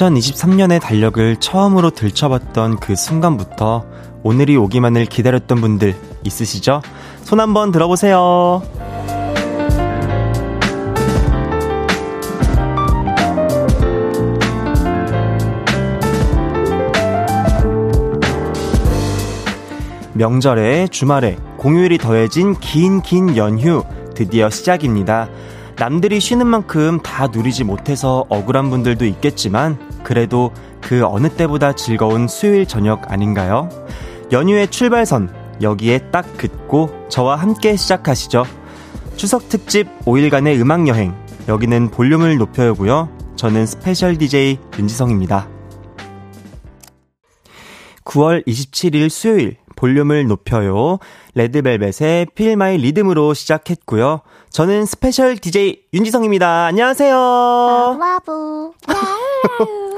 2023년의 달력을 처음으로 들춰봤던 그 순간부터 오늘이 오기만을 기다렸던 분들 있으시죠? 손 한번 들어보세요. 명절에 주말에 공휴일이 더해진 긴 긴 연휴 드디어 시작입니다. 남들이 쉬는 만큼 다 누리지 못해서 억울한 분들도 있겠지만 그래도 그 어느 때보다 즐거운 수요일 저녁 아닌가요? 연휴의 출발선 여기에 딱 긋고 저와 함께 시작하시죠. 추석 특집 5일간의 음악 여행 여기는 볼륨을 높여요고요. 저는 special DJ 윤지성입니다. 9월 27일 수요일 볼륨을 높여요. 레드벨벳의 Feel My Rhythm으로 시작했고요. 저는 special DJ 윤지성입니다. 안녕하세요. 와부.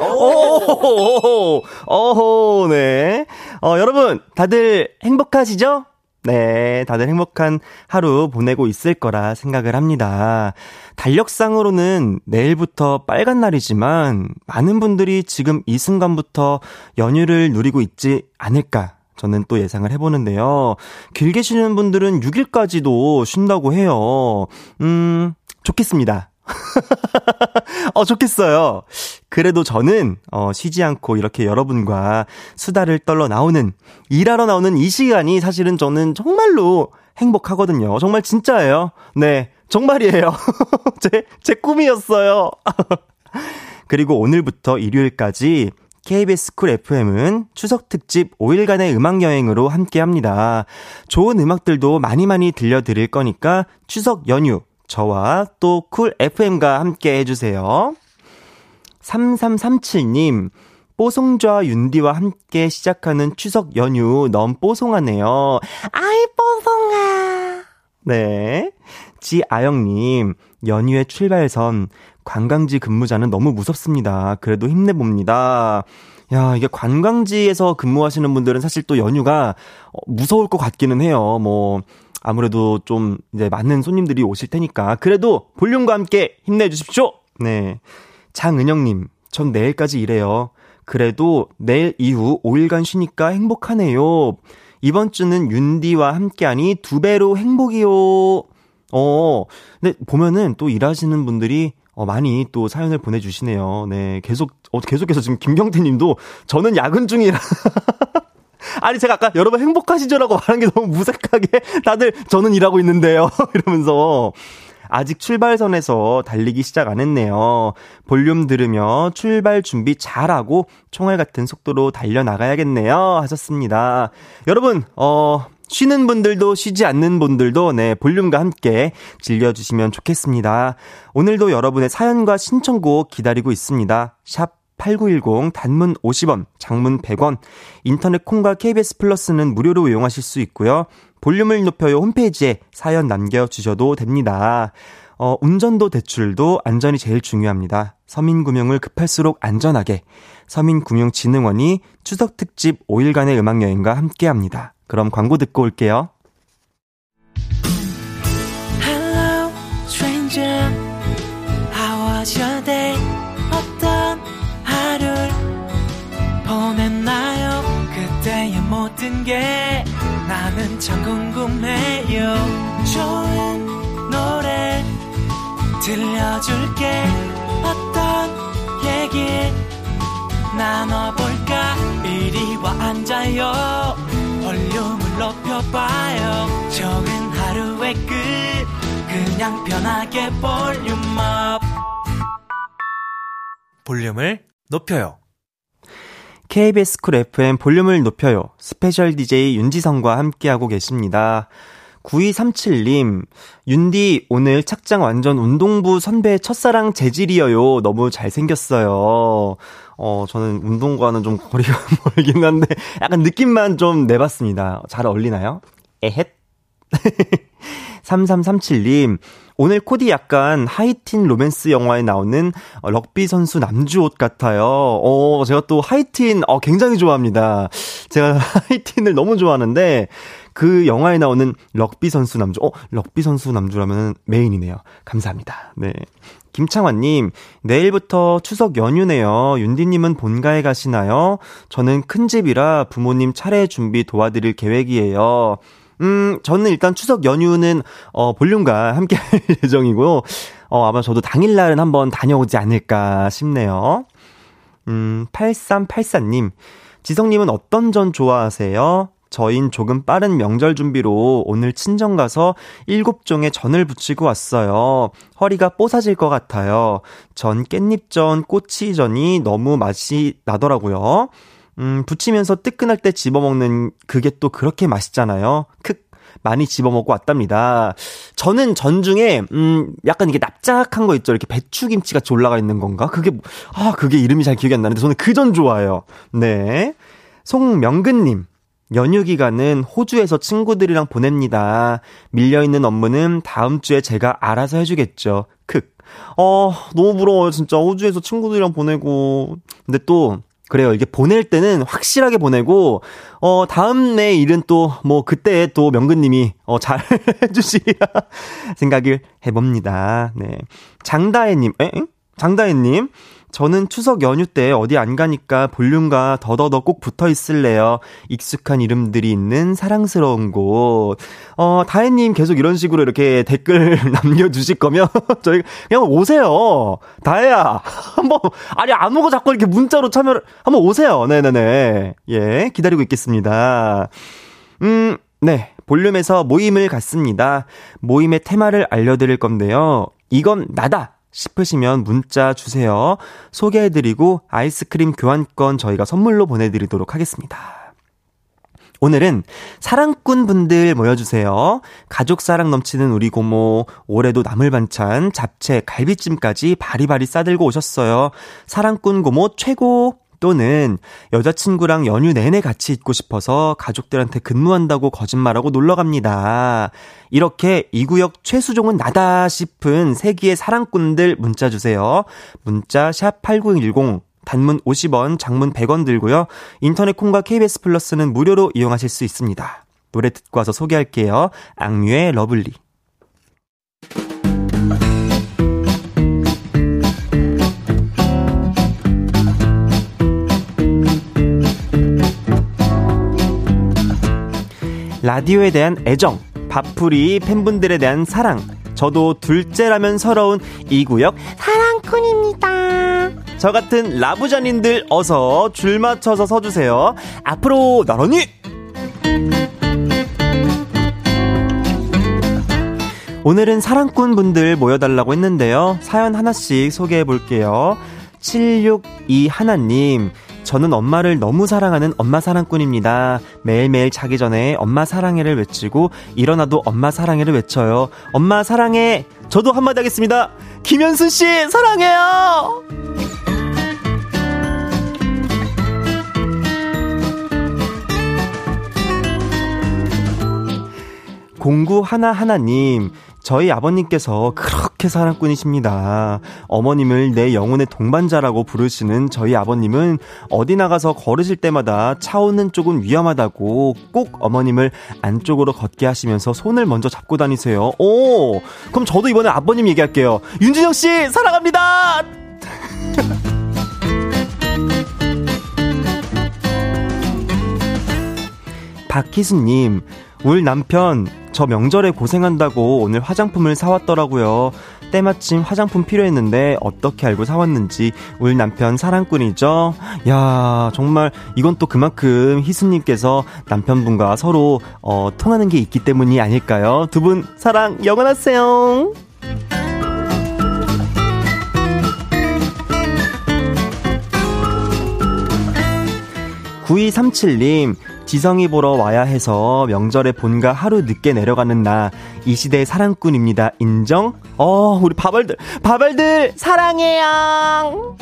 오, 오호, 네. 어, 여러분, 다들 행복하시죠? 네, 다들 행복한 하루 보내고 있을 거라 생각을 합니다. 달력상으로는 내일부터 빨간 날이지만 많은 분들이 지금 이 순간부터 연휴를 누리고 있지 않을까 저는 또 예상을 해보는데요. 길게 쉬는 분들은 6일까지도 쉰다고 해요. 음, 좋겠습니다. 어, 좋겠어요. 그래도 저는, 어, 쉬지 않고 이렇게 여러분과 수다를 떨러 나오는, 일하러 나오는 이 시간이 사실은 저는 정말로 행복하거든요. 정말 진짜예요. 네, 정말이에요. 제, 제 꿈이었어요. 그리고 오늘부터 일요일까지 KBS 쿨 FM은 추석 특집 5일간의 음악 여행으로 함께 합니다. 좋은 음악들도 많이 많이 들려드릴 거니까 추석 연휴 저와 또 쿨 FM과 함께 해주세요. 3337님, 뽀송좌 윤디와 함께 시작하는 추석 연휴 너무 뽀송하네요. 아이, 뽀송아. 네. 지아영님, 연휴의 출발선, 관광지 근무자는 너무 무섭습니다. 그래도 힘내봅니다. 야, 이게 관광지에서 근무하시는 분들은 사실 또 연휴가 어, 무서울 것 같기는 해요. 뭐, 아무래도 좀 이제 많은 손님들이 오실 테니까. 그래도 볼륨과 함께 힘내주십시오! 네. 장은영님, 전 내일까지 일해요. 그래도 내일 이후 5일간 쉬니까 행복하네요. 이번 주는 윤디와 함께하니 두 배로 행복이요. 어, 근데 보면은 또 일하시는 분들이 어, 많이 또 사연을 보내주시네요. 네, 계속, 어, 계속해서 지금 김경태 님도 저는 야근 중이라. 아니, 제가 아까 여러분 행복하시죠라고 말한 게 너무 무색하게 다들 저는 일하고 있는데요. 이러면서. 아직 출발선에서 달리기 시작 안 했네요. 볼륨 들으며 출발 준비 잘하고 총알 같은 속도로 달려나가야겠네요. 하셨습니다. 여러분, 어, 쉬는 분들도 쉬지 않는 분들도 네, 볼륨과 함께 즐겨주시면 좋겠습니다. 오늘도 여러분의 사연과 신청곡 기다리고 있습니다. 샵 8910 단문 50원, 장문 100원, 인터넷 콩과 KBS 플러스는 무료로 이용하실 수 있고요. 볼륨을 높여요 홈페이지에 사연 남겨주셔도 됩니다. 어, 운전도 대출도 안전이 제일 중요합니다. 서민금융을 급할수록 안전하게 서민금융진흥원이 추석 특집 5일간의 음악여행과 함께 합니다. 그럼 광고 듣고 올게요. Hello, stranger. How was your day? 어떤 하루를 보냈나요? 그때의 모든 게 나는 참 궁금해요. 좋은 노래 들려줄게. 어떤 얘기 나눠볼까? 이리 와 앉아요. 볼륨을 높여봐요. 적은 하루의 끝. 그냥 편하게 volume up. 볼륨을 높여요. KBS 쿨 FM 볼륨을 높여요. special DJ 윤지성과 함께하고 계십니다. 9237님, 윤디, 오늘 착장 완전 운동부 선배 첫사랑 재질이어요. 너무 잘생겼어요. 어, 저는 운동과는 좀 거리가 멀긴 한데, 약간 느낌만 좀 내봤습니다. 잘 어울리나요? 에헷? 3337님, 오늘 코디 약간 하이틴 로맨스 영화에 나오는 어, 럭비 선수 남주 옷 같아요. 어, 제가 또 하이틴, 어, 굉장히 좋아합니다. 제가 하이틴을 너무 좋아하는데, 그 영화에 나오는 럭비 선수 남주. 어, 럭비 선수 남주라면 메인이네요. 감사합니다. 네. 김창환님, 내일부터 추석 연휴네요. 윤디님은 본가에 가시나요? 저는 큰 집이라 부모님 차례 준비 도와드릴 계획이에요. 음, 저는 일단 추석 연휴는, 어, 볼륨과 함께 할 예정이고요. 어, 아마 저도 당일날은 한번 다녀오지 않을까 싶네요. 음, 8384님. 지성님은 어떤 전 좋아하세요? 저흰 조금 빠른 명절 준비로 오늘 친정 가서 일곱 종의 전을 부치고 왔어요. 허리가 뽀사질 것 같아요. 전 깻잎전, 꼬치전이 너무 맛이 나더라고요. 음, 부치면서 뜨끈할 때 집어먹는 그게 또 그렇게 맛있잖아요. 크 많이 집어먹고 왔답니다. 저는 전 중에, 음, 약간 이게 납작한 거 있죠. 이렇게 배추김치 같이 올라가 있는 건가? 그게, 아, 그게 이름이 잘 기억이 안 나는데 저는 그 전 좋아해요. 네. 송명근님. 연휴 기간은 호주에서 친구들이랑 보냅니다. 밀려있는 업무는 다음 주에 제가 알아서 해주겠죠. 크. 어, 너무 부러워요. 진짜 호주에서 친구들이랑 보내고. 근데 또, 그래요. 이게 보낼 때는 확실하게 보내고, 어, 다음에 일은 또, 뭐, 그때 또 명근님이, 어, 잘 해주시리라 생각을 해봅니다. 네. 장다혜님, 에? 장다혜님, 저는 추석 연휴 때 어디 안 가니까 볼륨과 더더더 꼭 붙어 있을래요. 익숙한 이름들이 있는 사랑스러운 곳. 어, 다혜님 계속 이런 식으로 이렇게 댓글 남겨주실 거면 저희 그냥 오세요. 다혜야. 한번, 아니, 안 오고 자꾸 이렇게 문자로 참여를, 한번 오세요. 네네네. 예, 기다리고 있겠습니다. 음, 네. 볼륨에서 모임을 갖습니다. 모임의 테마를 알려드릴 건데요. 이건 나다! 싶으시면 문자 주세요. 소개해드리고 아이스크림 교환권 저희가 선물로 보내드리도록 하겠습니다. 오늘은 사랑꾼 분들 모여주세요. 가족 사랑 넘치는 우리 고모, 올해도 나물 반찬, 잡채, 갈비찜까지 바리바리 싸들고 오셨어요. 사랑꾼 고모 최고! 또는 여자친구랑 연휴 내내 같이 있고 싶어서 가족들한테 근무한다고 거짓말하고 놀러 갑니다. 이렇게 이 구역 최수종은 나다 싶은 세기의 사랑꾼들 문자 주세요. 문자 샵8910 단문 50원, 장문 100원 들고요. 인터넷 콩과 KBS 플러스는 무료로 이용하실 수 있습니다. 노래 듣고 와서 소개할게요. 악뮤의 Love Lee. 라디오에 대한 애정, 밥풀이 팬분들에 대한 사랑, 저도 둘째라면 서러운 이 구역 사랑꾼입니다. 저 같은 라부자님들 어서 줄 맞춰서 서주세요. 앞으로 나란히! 오늘은 사랑꾼 분들 모여달라고 했는데요. 사연 하나씩 소개해 볼게요. 762 하나님, 저는 엄마를 너무 사랑하는 엄마 사랑꾼입니다. 매일매일 자기 전에 엄마 사랑해를 외치고 일어나도 엄마 사랑해를 외쳐요. 엄마 사랑해. 저도 한마디 하겠습니다. 김현수 씨 사랑해요. 공구 하나 하나님 저희 아버님께서 그렇 게 사랑꾼이십니다. 어머님을 내 영혼의 동반자라고 부르시는 저희 아버님은 어디 나가서 걸으실 때마다 차 오는 쪽은 위험하다고 꼭 어머님을 안쪽으로 걷게 하시면서 손을 먼저 잡고 다니세요. 오! 그럼 저도 이번에 아버님 얘기할게요. 윤진영 씨, 사랑합니다! 박희수님, 울 남편, 저 명절에 고생한다고 오늘 화장품을 사왔더라고요. 때마침 화장품 필요했는데 어떻게 알고 사왔는지 우리 남편 사랑꾼이죠. 야 정말 이건 또 그만큼 희수님께서 남편분과 서로 어, 통하는 게 있기 때문이 아닐까요? 두 분 사랑 영원하세요. 9237님, 지성이 보러 와야 해서 명절에 본가 하루 늦게 내려가는 나, 이 시대의 사랑꾼입니다. 인정? 어, 우리 바발들, 바발들, 사랑해요!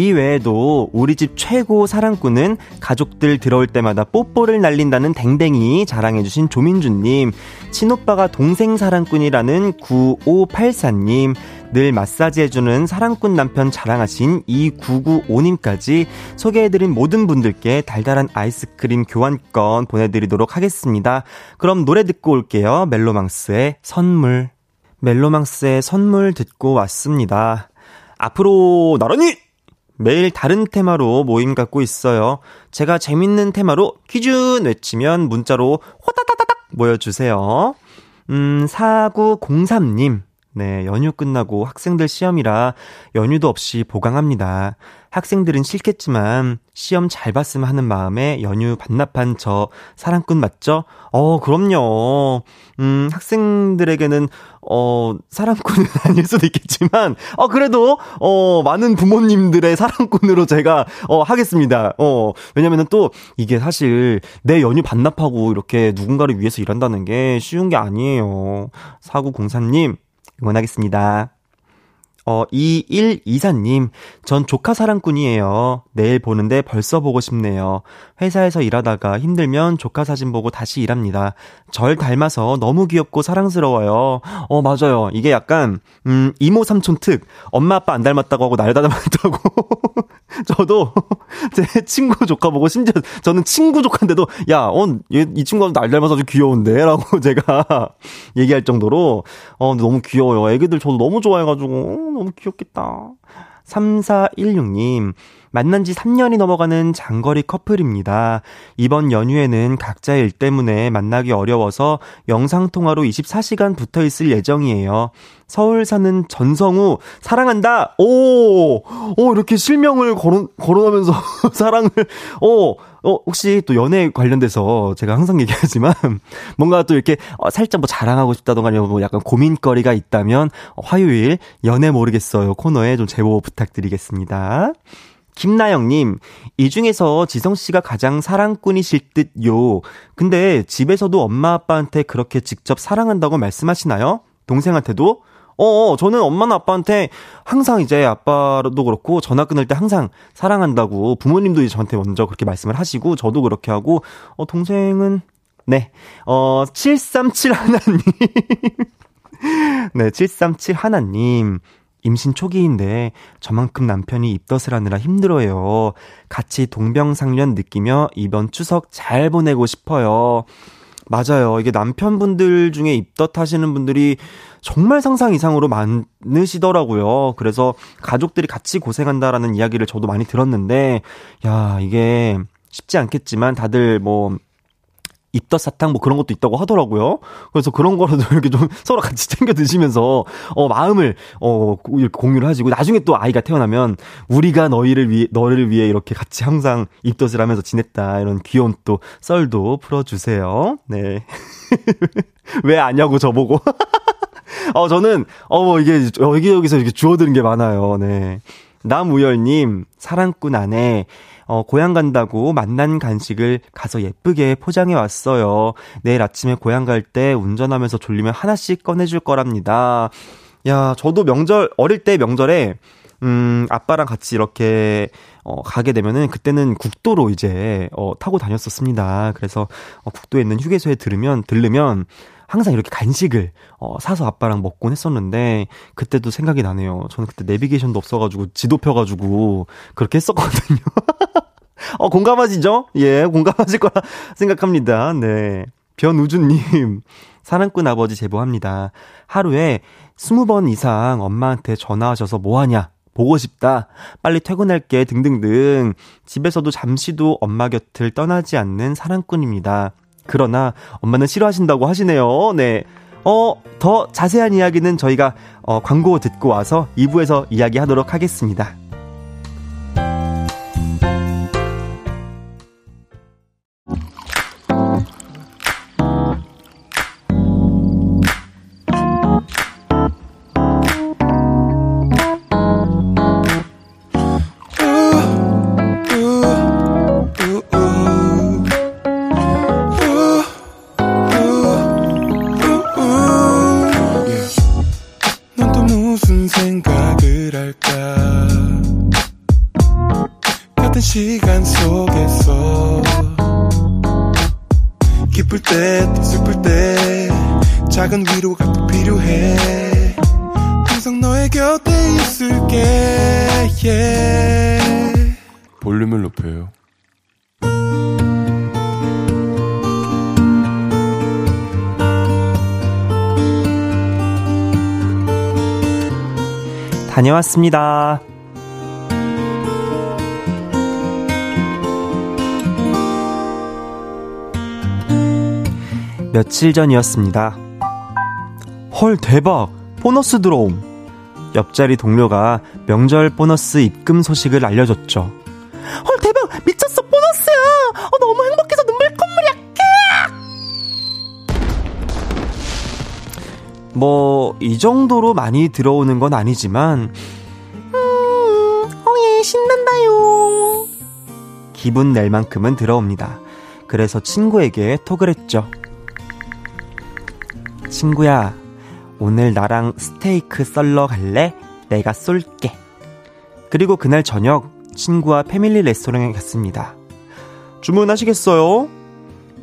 이 외에도 우리 집 최고 사랑꾼은 가족들 들어올 때마다 뽀뽀를 날린다는 댕댕이 자랑해주신 조민주님, 친오빠가 동생 사랑꾼이라는 9584님, 늘 마사지 해주는 사랑꾼 남편 자랑하신 2995님까지 소개해드린 모든 분들께 달달한 아이스크림 교환권 보내드리도록 하겠습니다. 그럼 노래 듣고 올게요. 멜로망스의 선물. 멜로망스의 선물 듣고 왔습니다. 앞으로 나란히! 매일 다른 테마로 모임 갖고 있어요. 제가 재밌는 테마로 퀴즈 외치면 문자로 호다다다닥 모여주세요. 음, 4903님. 네, 연휴 끝나고 학생들 시험이라 연휴도 없이 보강합니다. 학생들은 싫겠지만 시험 잘 봤으면 하는 마음에 연휴 반납한 저 사랑꾼 맞죠? 어, 그럼요. 음, 학생들에게는 어, 사랑꾼은 아닐 수도 있겠지만 어, 그래도 어, 많은 부모님들의 사랑꾼으로 제가 어, 하겠습니다. 어, 왜냐면은 또 이게 사실 내 연휴 반납하고 이렇게 누군가를 위해서 일한다는 게 쉬운 게 아니에요. 사구공사님 응원하겠습니다. 어, 2124님, 전 조카 사랑꾼이에요. 내일 보는데 벌써 보고 싶네요. 회사에서 일하다가 힘들면 조카 사진 보고 다시 일합니다. 절 닮아서 너무 귀엽고 사랑스러워요. 어, 맞아요. 이게 약간, 음, 이모 삼촌 특. 엄마 아빠 안 닮았다고 하고 날 닮았다고. 저도 제 친구 조카 보고 심지어 저는 친구 조카인데도 야, 어, 얘, 이 친구가 날 닮아서 아주 귀여운데? 라고 제가 얘기할 정도로, 어, 너무 귀여워요. 애기들 저도 너무 좋아해가지고. 너무 귀엽겠다. 3416님, 만난 지 3년이 넘어가는 장거리 커플입니다. 이번 연휴에는 각자의 일 때문에 만나기 어려워서 영상통화로 24시간 붙어 있을 예정이에요. 서울 사는 전성우, 사랑한다! 오! 오, 이렇게 실명을 거론, 거론하면서 사랑을, 오! 어, 혹시 또 연애 관련돼서 제가 항상 얘기하지만 뭔가 또 이렇게 어, 살짝 뭐 자랑하고 싶다던가 아니면 뭐 약간 고민거리가 있다면 화요일 연애 모르겠어요 코너에 좀 제보 부탁드리겠습니다. 김나영님, 이 중에서 지성씨가 가장 사랑꾼이실 듯요. 근데 집에서도 엄마 아빠한테 그렇게 직접 사랑한다고 말씀하시나요? 동생한테도? 어, 어, 저는 엄마나 아빠한테 항상 이제 아빠도 그렇고 전화 끊을 때 항상 사랑한다고 부모님도 이제 저한테 먼저 그렇게 말씀을 하시고 저도 그렇게 하고, 어, 동생은, 네, 어, 737 하나님. 네, 737 하나님. 임신 초기인데 저만큼 남편이 입덧을 하느라 힘들어요. 같이 동병상련 느끼며 이번 추석 잘 보내고 싶어요. 맞아요. 이게 남편분들 중에 입덧 하시는 분들이 정말 상상 이상으로 많으시더라고요. 그래서 가족들이 같이 고생한다라는 이야기를 저도 많이 들었는데, 야, 이게 쉽지 않겠지만 다들 뭐 입덧 사탕 뭐 그런 것도 있다고 하더라고요. 그래서 그런 거라도 이렇게 좀 서로 같이 챙겨 드시면서 어 마음을 어 공유를 하시고 나중에 또 아이가 태어나면 우리가 너희를 위해 너를 위해 이렇게 같이 항상 입덧을 하면서 지냈다 이런 귀여운 또 썰도 풀어 주세요. 네. 왜 아냐고 저보고. 어 저는 어뭐 이게 여기저기서 이렇게 주워드는 게 많아요. 네. 남우열님 사랑꾼 안에 어, 고향 간다고 만난 간식을 가서 예쁘게 포장해 왔어요. 내일 아침에 고향 갈 때 운전하면서 졸리면 하나씩 꺼내줄 거랍니다. 야, 저도 명절, 어릴 때 명절에, 음, 아빠랑 같이 이렇게, 어, 가게 되면은 그때는 국도로 이제, 어, 타고 다녔었습니다. 그래서, 어, 국도에 있는 휴게소에 들으면, 들르면, 항상 이렇게 간식을 어, 사서 아빠랑 먹곤 했었는데 그때도 생각이 나네요. 저는 그때 내비게이션도 없어가지고 지도 펴가지고 그렇게 했었거든요. 어 공감하시죠? 예, 공감하실 거라 생각합니다. 네. 변우주님, 사랑꾼 아버지 제보합니다. 하루에 20번 이상 엄마한테 전화하셔서 뭐하냐? 보고 싶다. 빨리 퇴근할게. 등등등. 집에서도 잠시도 엄마 곁을 떠나지 않는 사랑꾼입니다. 그러나 엄마는 싫어하신다고 하시네요. 네. 어, 더 자세한 이야기는 저희가 어, 광고 듣고 와서 2부에서 이야기하도록 하겠습니다. 때 또 슬플 때 작은 위로가 꼭 필요해 항상 너의 곁에 있을게 yeah. 볼륨을 높여요 다녀왔습니다. 며칠 전이었습니다. 헐, 대박! 보너스 들어옴! 옆자리 동료가 명절 보너스 입금 소식을 알려줬죠. 헐, 대박! 미쳤어! 보너스야! 어, 너무 행복해서 눈물 콧물이야! 뭐, 이 정도로 많이 들어오는 건 아니지만, 음, 어예, 신난다요. 기분 낼 만큼은 들어옵니다. 그래서 친구에게 톡을 했죠. 친구야, 오늘 나랑 스테이크 썰러 갈래? 내가 쏠게. 그리고 그날 저녁 친구와 패밀리 레스토랑에 갔습니다. 주문하시겠어요?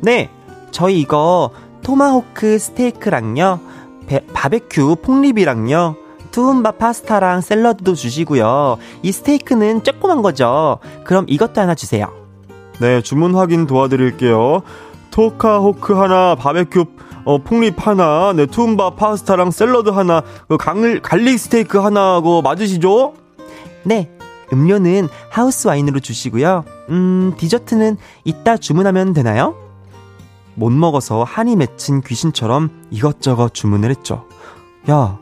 네, 저희 이거 토마호크 스테이크랑요, 배, 바베큐 폭립이랑요, 투움바 파스타랑 샐러드도 주시고요. 이 스테이크는 조그만 거죠. 그럼 이것도 하나 주세요. 네, 주문 확인 도와드릴게요. 토마호크 하나, 바베큐 어, pork rib 하나, 네, 투움바 파스타랑 샐러드 하나, 그 강, garlic 스테이크 하나, 그 맞으시죠? 네. 음료는 하우스 와인으로 주시고요. 음, 디저트는 이따 주문하면 되나요? 못 먹어서 한이 맺힌 귀신처럼 이것저것 주문을 했죠. 야,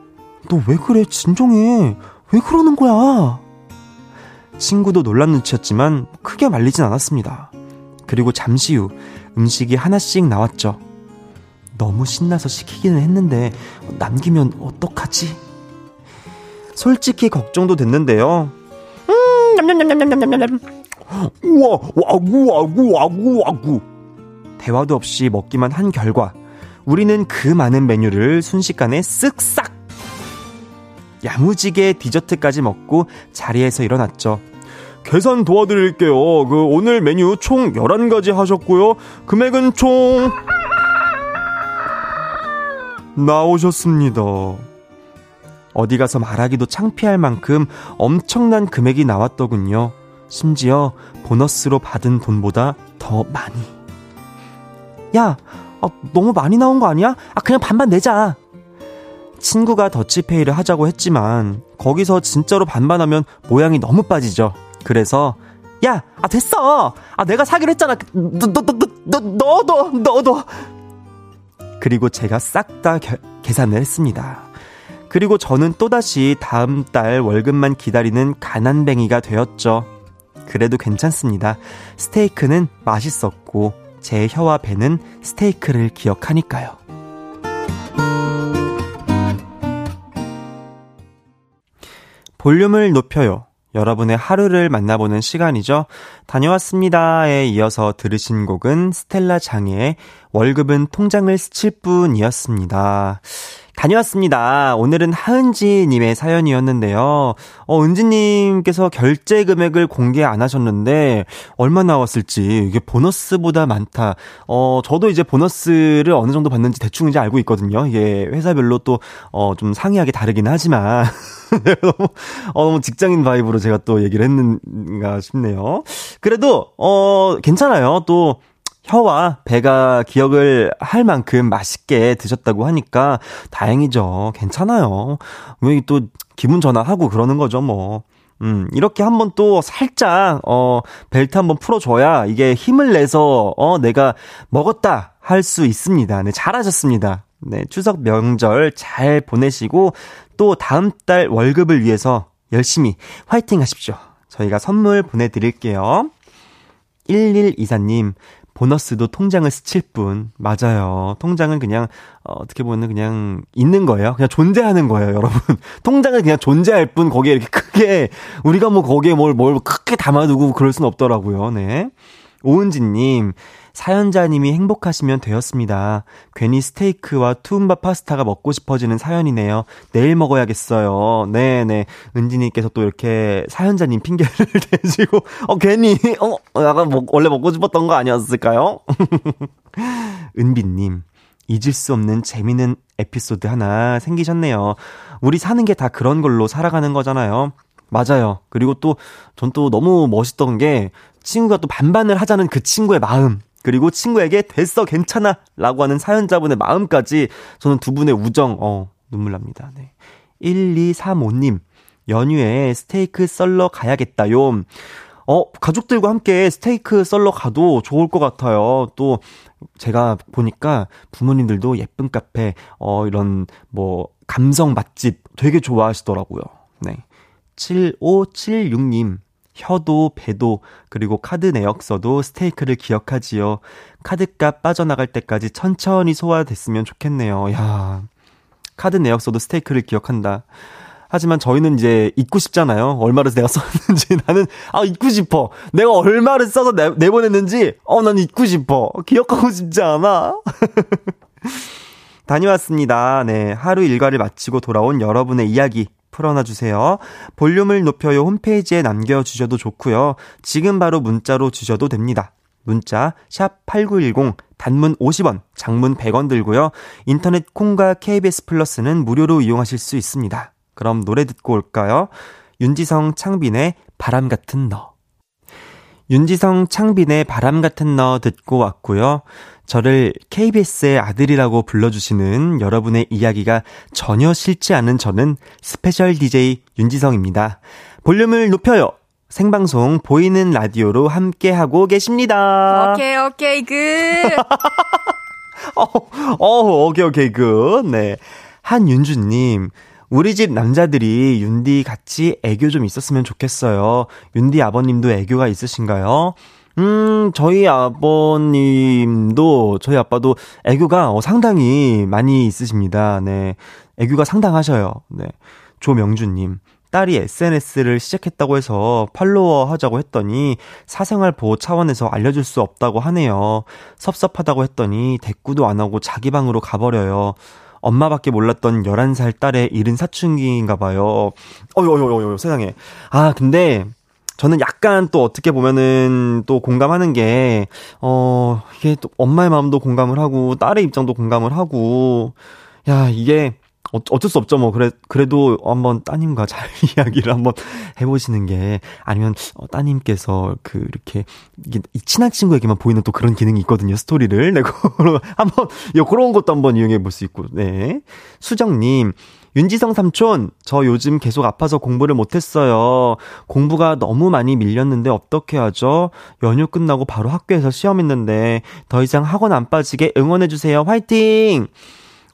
너 왜 그래? 진정해. 왜 그러는 거야? 친구도 놀란 눈치였지만 크게 말리진 않았습니다. 그리고 잠시 후 음식이 하나씩 나왔죠. 너무 신나서 시키기는 했는데 남기면 어떡하지? 솔직히 걱정도 됐는데요. 음, 냠냠냠냠냠냠냠. 우와, 와구, 와구, 와구, 와구. 대화도 없이 먹기만 한 결과 우리는 그 많은 메뉴를 순식간에 쓱싹 야무지게 디저트까지 먹고 자리에서 일어났죠. 계산 도와드릴게요. 그 오늘 메뉴 총 11가지 하셨고요. 금액은 총 나오셨습니다. 어디 가서 말하기도 창피할 만큼 엄청난 금액이 나왔더군요. 심지어 보너스로 받은 돈보다 더 많이. 야, 아, 너무 많이 나온 거 아니야? 아, 그냥 반반 내자. 친구가 더치페이를 하자고 했지만 거기서 진짜로 반반하면 모양이 너무 빠지죠. 그래서 야, 아 됐어. 아 내가 사기로 했잖아. 너 너 너 너 너도 너도. 그리고 제가 싹 다 계산을 했습니다. 그리고 저는 또다시 다음 달 월급만 기다리는 가난뱅이가 되었죠. 그래도 괜찮습니다. 스테이크는 맛있었고 제 혀와 배는 스테이크를 기억하니까요. 볼륨을 높여요. 여러분의 하루를 만나보는 시간이죠. 다녀왔습니다에 이어서 들으신 곡은 스텔라 장의 월급은 통장을 스칠 뿐이었습니다. 다녀왔습니다. 오늘은 하은지님의 사연이었는데요. 어, 은지님께서 결제 금액을 공개 안 하셨는데, 얼마 나왔을지, 이게 보너스보다 많다. 어, 저도 이제 보너스를 어느 정도 받는지 대충 이제 알고 있거든요. 이게 회사별로 또, 어, 좀 상이하게 다르긴 하지만. 너무, 어, 너무 직장인 바이브로 제가 또 얘기를 했는가 싶네요. 그래도, 어, 괜찮아요. 또, 혀와 배가 기억을 할 만큼 맛있게 드셨다고 하니까 다행이죠. 괜찮아요. 왜또 기분 전환하고 그러는 거죠, 뭐. 음, 이렇게 한번 또 살짝, 어, 벨트 한번 풀어줘야 이게 힘을 내서, 어, 내가 먹었다 할 수 있습니다. 네, 잘하셨습니다. 네, 추석 명절 잘 보내시고, 또 다음 달 월급을 위해서 열심히 화이팅 하십시오. 저희가 선물 보내드릴게요. 1124님, 보너스도 통장을 스칠 뿐. 맞아요. 통장은 그냥, 어, 어떻게 보면 그냥 있는 거예요. 그냥 존재하는 거예요, 여러분. 통장은 그냥 존재할 뿐, 거기에 이렇게 크게, 우리가 뭐 거기에 뭘, 뭘 크게 담아두고 그럴 순 없더라고요, 네. 오은지 님, 사연자님이 행복하시면 되었습니다. 괜히 스테이크와 투움바 파스타가 먹고 싶어지는 사연이네요. 내일 먹어야겠어요. 네네. 은지님께서 또 이렇게 사연자님 핑계를 대시고, 어, 괜히, 어, 약간 뭐, 원래 먹고 싶었던 거 아니었을까요? 은비님. 잊을 수 없는 재미있는 에피소드 하나 생기셨네요. 우리 사는 게 다 그런 걸로 살아가는 거잖아요. 맞아요. 그리고 또, 전 또 너무 멋있던 게, 친구가 또 반반을 하자는 그 친구의 마음. 그리고 친구에게 됐어, 괜찮아. 라고 하는 사연자분의 마음까지 저는 두 분의 우정, 어, 눈물 납니다. 네. 1235님, 연휴에 스테이크 썰러 가야겠다요. 어, 가족들과 함께 스테이크 썰러 가도 좋을 것 같아요. 또, 제가 보니까 부모님들도 예쁜 카페, 어, 이런, 뭐, 감성 맛집 되게 좋아하시더라고요. 네. 7576님, 혀도, 배도, 그리고 카드 내역서도 스테이크를 기억하지요. 카드값 빠져나갈 때까지 천천히 소화됐으면 좋겠네요. 야 카드 내역서도 스테이크를 기억한다. 하지만 저희는 이제 잊고 싶잖아요. 얼마를 내가 썼는지 나는 아 잊고 싶어. 내가 얼마를 써서 내, 내보냈는지 어 난 잊고 싶어. 기억하고 싶지 않아. 다녀왔습니다. 네. 하루 일과를 마치고 돌아온 여러분의 이야기 풀어놔 주세요. 볼륨을 높여요 홈페이지에 남겨 주셔도 좋고요. 지금 바로 문자로 주셔도 됩니다. 문자 샵 8910 단문 50원, 장문 100원 들고요. 인터넷 콩과 KBS 플러스는 무료로 이용하실 수 있습니다. 그럼 노래 듣고 올까요? 윤지성 창빈의 바람 같은 너. 윤지성 창빈의 바람 같은 너 듣고 왔고요. 저를 KBS의 아들이라고 불러주시는 여러분의 이야기가 전혀 싫지 않은 저는 special DJ 윤지성입니다. 볼륨을 높여요. 생방송 보이는 라디오로 함께하고 계십니다. 오케이, 오케이, good. 어, 어, 오케이, 오케이, good. 네. 한윤주님, 우리 집 남자들이 윤디 같이 애교 좀 있었으면 좋겠어요. 윤디 아버님도 애교가 있으신가요? 음, 저희 아버님도, 저희 아빠도 애교가 어, 상당히 많이 있으십니다. 네. 애교가 상당하셔요. 네. 조명주님. 딸이 SNS를 시작했다고 해서 팔로워 하자고 했더니 사생활 보호 차원에서 알려줄 수 없다고 하네요. 섭섭하다고 했더니 대꾸도 안 하고 자기 방으로 가버려요. 엄마밖에 몰랐던 11살 딸의 잃은 사춘기인가 봐요. 어유, 어유, 어유, 세상에. 아, 근데 저는 약간 또 어떻게 보면은 또 공감하는 게, 어, 이게 또 엄마의 마음도 공감을 하고, 딸의 입장도 공감을 하고, 야, 이게, 어, 어쩔 수 없죠. 뭐 그래 그래도 한번 따님과 잘 이야기를 한번 해보시는 게 아니면 어, 따님께서 그 이렇게 이게 친한 친구에게만 보이는 또 그런 기능이 있거든요. 스토리를 네 한번 요 그런 것도 한번 이용해 볼 수 있고 네 수정님. 윤지성 삼촌, 저 요즘 계속 아파서 공부를 못했어요. 공부가 너무 많이 밀렸는데 어떻게 하죠? 연휴 끝나고 바로 학교에서 시험했는데 더 이상 학원 안 빠지게 응원해주세요. 화이팅!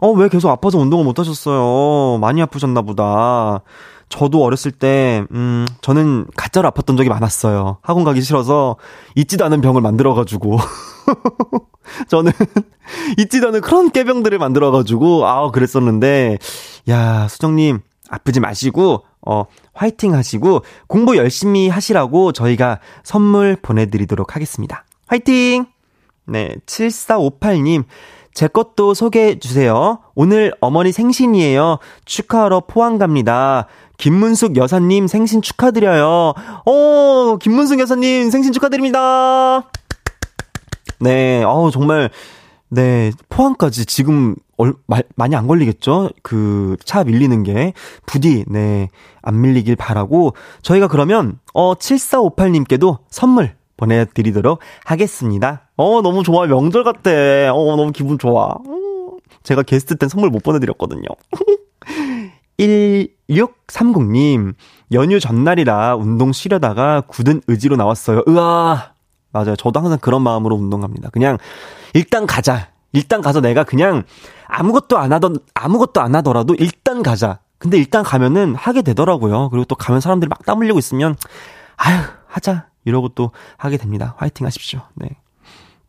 어, 왜 계속 아파서 운동을 못 하셨어요? 많이 아프셨나 보다. 저도 어렸을 때, 음, 저는 가짜로 아팠던 적이 많았어요. 학원 가기 싫어서 잊지도 않은 병을 만들어가지고. 저는 잊지도 않은 그런 깨병들을 만들어가지고, 아 그랬었는데, 야, 수정님, 아프지 마시고, 어, 화이팅 하시고, 공부 열심히 하시라고 저희가 선물 보내드리도록 하겠습니다. 화이팅! 네, 7458님. 제 것도 소개해 주세요. 오늘 어머니 생신이에요. 축하하러 포항 갑니다. 김문숙 여사님 생신 축하드려요. 어, 김문숙 여사님 생신 축하드립니다. 네, 어우, 정말, 네, 포항까지 지금 얼, 마, 많이 안 걸리겠죠? 그, 차 밀리는 게. 부디, 네, 안 밀리길 바라고. 저희가 그러면, 어, 7458님께도 선물 보내드리도록 하겠습니다. 어, 너무 좋아. 명절 같아. 어, 너무 기분 좋아. 제가 게스트 땐 선물 못 보내드렸거든요. 1630님, 연휴 전날이라 운동 쉬려다가 굳은 의지로 나왔어요. 으아! 맞아요. 저도 항상 그런 마음으로 운동 갑니다. 그냥, 일단 가자. 일단 가서 내가 그냥 아무것도 안 하던, 아무것도 안 하더라도 일단 가자. 근데 일단 가면은 하게 되더라고요. 그리고 또 가면 사람들이 막 땀 흘리고 있으면, 아휴, 하자. 이러고 또 하게 됩니다. 화이팅 하십시오. 네.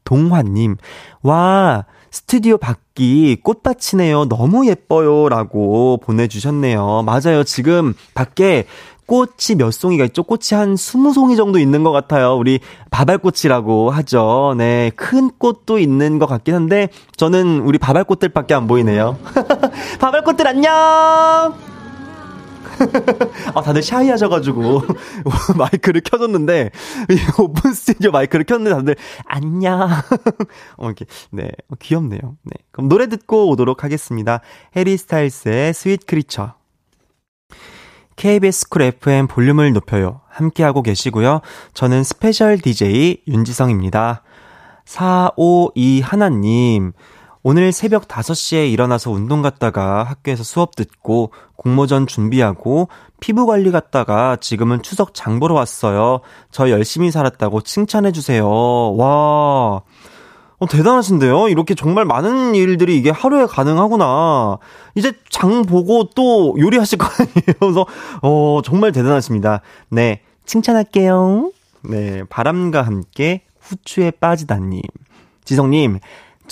동환님, 와, 스튜디오 밖이 꽃밭이네요. 너무 예뻐요. 라고 보내주셨네요. 맞아요. 지금 밖에 꽃이 몇 송이가 있죠? 꽃이 한 20송이 정도 있는 것 같아요. 우리 밥알꽃이라고 하죠. 네. 큰 꽃도 있는 것 같긴 한데, 저는 우리 밥알꽃들밖에 안 보이네요. 밥알꽃들 안녕! 아, 다들 shy 하셔가지고, 마이크를 켜줬는데, 오픈 스튜디오 마이크를 켰는데 다들, 안녕. 어, 이렇게, 네. 어, 귀엽네요. 네. 그럼 노래 듣고 오도록 하겠습니다. 해리 스타일스의 Sweet Creature. KBS 쿨 FM 볼륨을 높여요. 함께하고 계시고요. 저는 special DJ 윤지성입니다. 452 하나님, 오늘 새벽 5시에 일어나서 운동 갔다가 학교에서 수업 듣고 공모전 준비하고 피부 관리 갔다가 지금은 추석 장 보러 왔어요. 저 열심히 살았다고 칭찬해주세요. 와. 어, 대단하신데요? 이렇게 정말 많은 일들이 이게 하루에 가능하구나. 이제 장 보고 또 요리하실 거 아니에요? 그래서, 어, 정말 대단하십니다. 네. 칭찬할게요. 네. 바람과 함께 후추에 빠지다님. 지성님,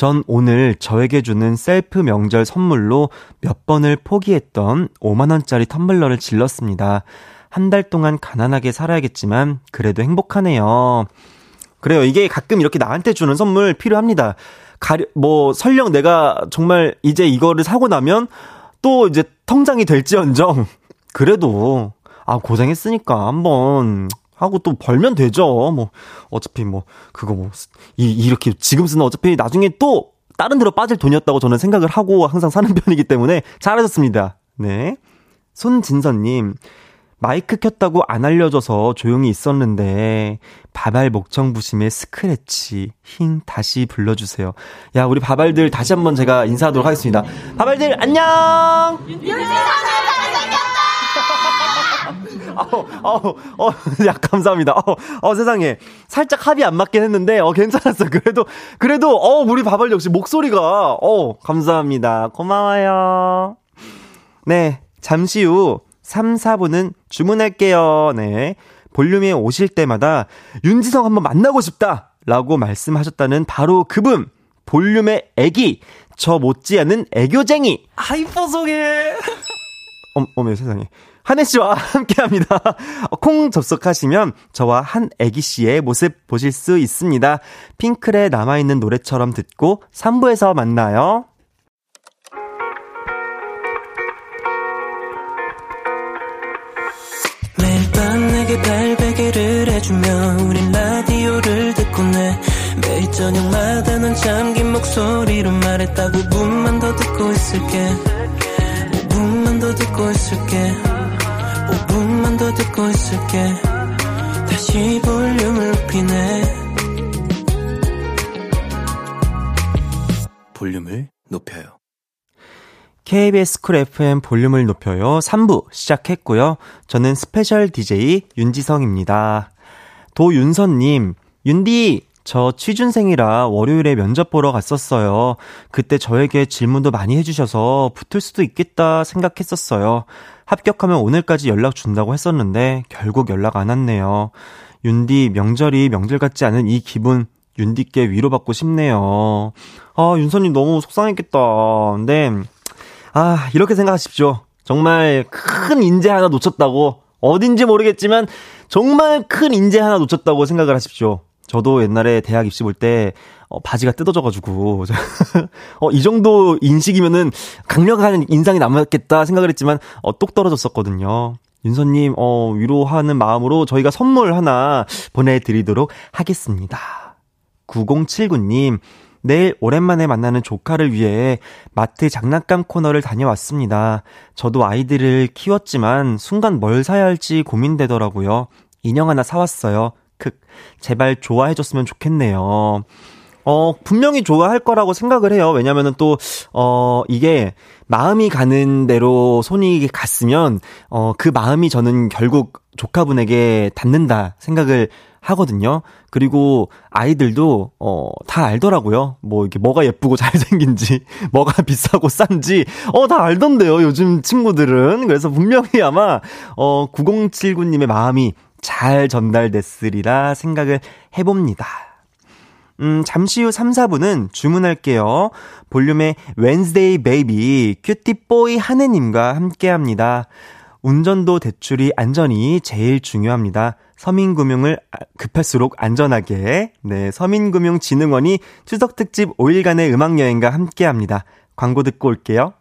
전 오늘 저에게 주는 셀프 명절 선물로 몇 번을 포기했던 5만원짜리 텀블러를 질렀습니다. 한 달 동안 가난하게 살아야겠지만, 그래도 행복하네요. 그래요. 이게 가끔 이렇게 나한테 주는 선물 필요합니다. 가려, 뭐, 설령 내가 정말 이제 이거를 사고 나면 또 이제 통장이 될지언정, 그래도, 아, 고생했으니까 한번 하고 또 벌면 되죠. 뭐 어차피 뭐 그거 뭐 이, 이렇게 지금 쓰는 어차피 나중에 또 다른 데로 빠질 돈이었다고 저는 생각을 하고 항상 사는 편이기 때문에 잘하셨습니다. 네. 손진선님, 마이크 켰다고 안 알려줘서 조용히 있었는데, 바발 목청 부심의 스크래치, 힝, 다시 불러주세요. 야, 우리 바발들 다시 한번 제가 인사하도록 하겠습니다. 바발들, 안녕! 어, 어, 어, 야, 감사합니다. 어, 어, 세상에. 살짝 합이 안 맞긴 했는데, 어, 괜찮았어. 그래도, 그래도, 어, 우리 바발 역시 목소리가, 어, 감사합니다. 고마워요. 네, 잠시 후 3, 4분은 주문할게요. 네. 볼륨에 오실 때마다 윤지성 한번 만나고 싶다! 라고 말씀하셨다는 바로 그분! 볼륨의 애기! 저 못지않은 애교쟁이! 하이퍼송해! 어, 어머 세상에. 한혜 씨와 함께 합니다. 콩 접속하시면 저와 한 애기 씨의 모습 보실 수 있습니다. 핑클의 남아있는 노래처럼 듣고 3부에서 만나요. 매일 밤 내게 발베개를 해주며 우린 라디오를 듣고 내 매일 저녁마다 넌 잠긴 목소리로 말했다 5분만 더 듣고 있을게 5분만 더 듣고 있을게. 5분만 더 듣고 있을게. 다시 볼륨을 높이네. 볼륨을 높여요. KBS 쿨 FM 볼륨을 높여요. 3부 시작했고요. 저는 special DJ 윤지성입니다. 도윤선님 윤디 저 취준생이라 월요일에 면접 보러 갔었어요. 그때 저에게 질문도 많이 해주셔서 붙을 수도 있겠다 생각했었어요. 합격하면 오늘까지 연락 준다고 했었는데 결국 연락 안 왔네요. 윤디 명절이 명절 같지 않은 이 기분 윤디께 위로받고 싶네요. 아, 윤선님 너무 속상했겠다. 근데 아, 이렇게 생각하십시오. 정말 큰 인재 하나 놓쳤다고 어딘지 모르겠지만 정말 큰 인재 하나 놓쳤다고 생각을 하십시오. 저도 옛날에 대학 입시 볼 때 어, 바지가 뜯어져가지고, 어, 이 정도 인식이면은 강력한 인상이 남았겠다 생각을 했지만, 어, 똑 떨어졌었거든요. 윤서님, 어, 위로하는 마음으로 저희가 선물 하나 보내드리도록 하겠습니다. 9079님, 내일 오랜만에 만나는 조카를 위해 마트 장난감 코너를 다녀왔습니다. 저도 아이들을 키웠지만 순간 뭘 사야 할지 고민되더라고요. 인형 하나 사왔어요. 크, 제발 좋아해줬으면 좋겠네요. 어, 분명히 좋아할 거라고 생각을 해요. 왜냐면은 또, 어, 이게 마음이 가는 대로 손이 갔으면, 어, 그 마음이 저는 결국 조카분에게 닿는다 생각을 하거든요. 그리고 아이들도, 어, 다 알더라고요. 뭐, 이게 뭐가 예쁘고 잘생긴지, 뭐가 비싸고 싼지, 어, 다 알던데요. 요즘 친구들은. 그래서 분명히 아마, 어, 9079님의 마음이 잘 전달됐으리라 생각을 해봅니다. 음, 잠시 후 3, 4분은 주문할게요. 볼륨의 Wednesday Baby 큐티보이 하느님과 함께 합니다. 운전도 대출이 안전이 제일 중요합니다. 서민금융을 아, 급할수록 안전하게. 네, 서민금융진흥원이 추석 특집 5일간의 음악여행과 함께 합니다. 광고 듣고 올게요.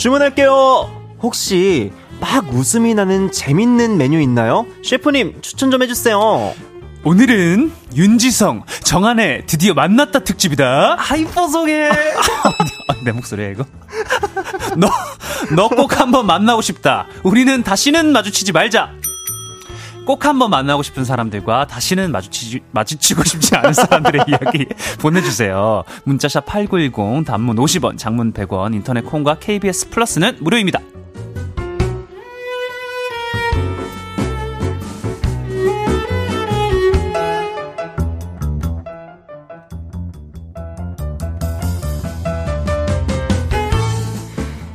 주문할게요. 혹시 막 웃음이 나는 재밌는 메뉴 있나요? 셰프님 추천 좀 해주세요. 오늘은 윤지성, 정한의 드디어 만났다 특집이다. 하이퍼송해. 내 목소리야 이거. 너, 너 꼭 한번 만나고 싶다. 우리는 다시는 마주치지 말자. 꼭 한번 만나고 싶은 사람들과 다시는 마주치지, 마주치고 싶지 않은 사람들의 이야기 보내주세요. 문자샵 8910, 단문 50원, 장문 100원, 인터넷 콩과 KBS 플러스는 무료입니다.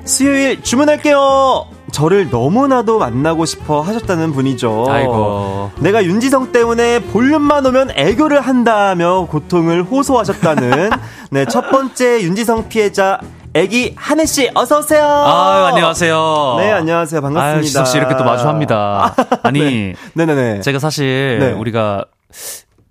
수요일 주문할게요. 저를 너무나도 만나고 싶어 하셨다는 분이죠. 아이고. 내가 윤지성 때문에 볼륨만 오면 애교를 한다며 고통을 호소하셨다는 네, 첫 번째 윤지성 피해자 애기 한혜 씨 어서 오세요. 아, 안녕하세요. 네, 안녕하세요. 반갑습니다. 아유, 지석 씨 이렇게 또 마주합니다. 아니, 네. 네네네. 제가 사실 네. 우리가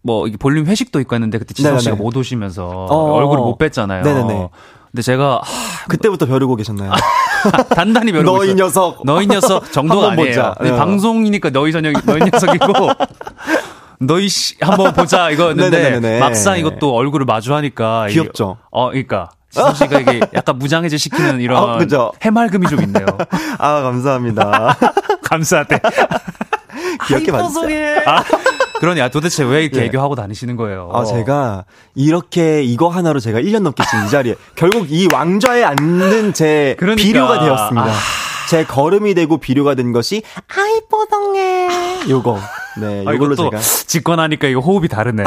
뭐 이게 볼륨 회식도 있고 했는데 그때 지석. 씨가 못 오시면서 어. 얼굴을 못 뵀잖아요. 네네네. 근데 제가 하, 그때부터 벼르고 계셨나요? 단단히 벼르고 너이 있어요. 녀석. 너희 녀석 정도가 아니에요. 네. 방송이니까 너희 저녁 너희 녀석이고 너희 씨 한번 보자 이거였는데 네네네네. 막상 이것도 얼굴을 마주하니까 귀엽죠? 어, 그러니까 지석 씨가 이게 약간 무장해제 시키는 이런 어? 해맑음이 좀 있네요. 아, 감사합니다. 감사하대. 귀엽게 봐주세요. 아, 그러냐 도대체 왜 이렇게 예. 애교하고 다니시는 거예요? 아, 제가 이렇게 이거 하나로 제가 1년 넘게 지금 이 자리에 결국 이 왕좌에 앉는 제 그러니까. 비료가 되었습니다. 아. 제 걸음이 되고 비료가 된 것이 아이뽀덩해 요거. 네, 아, 이것도 제가 나니까 이거 호흡이 다르네.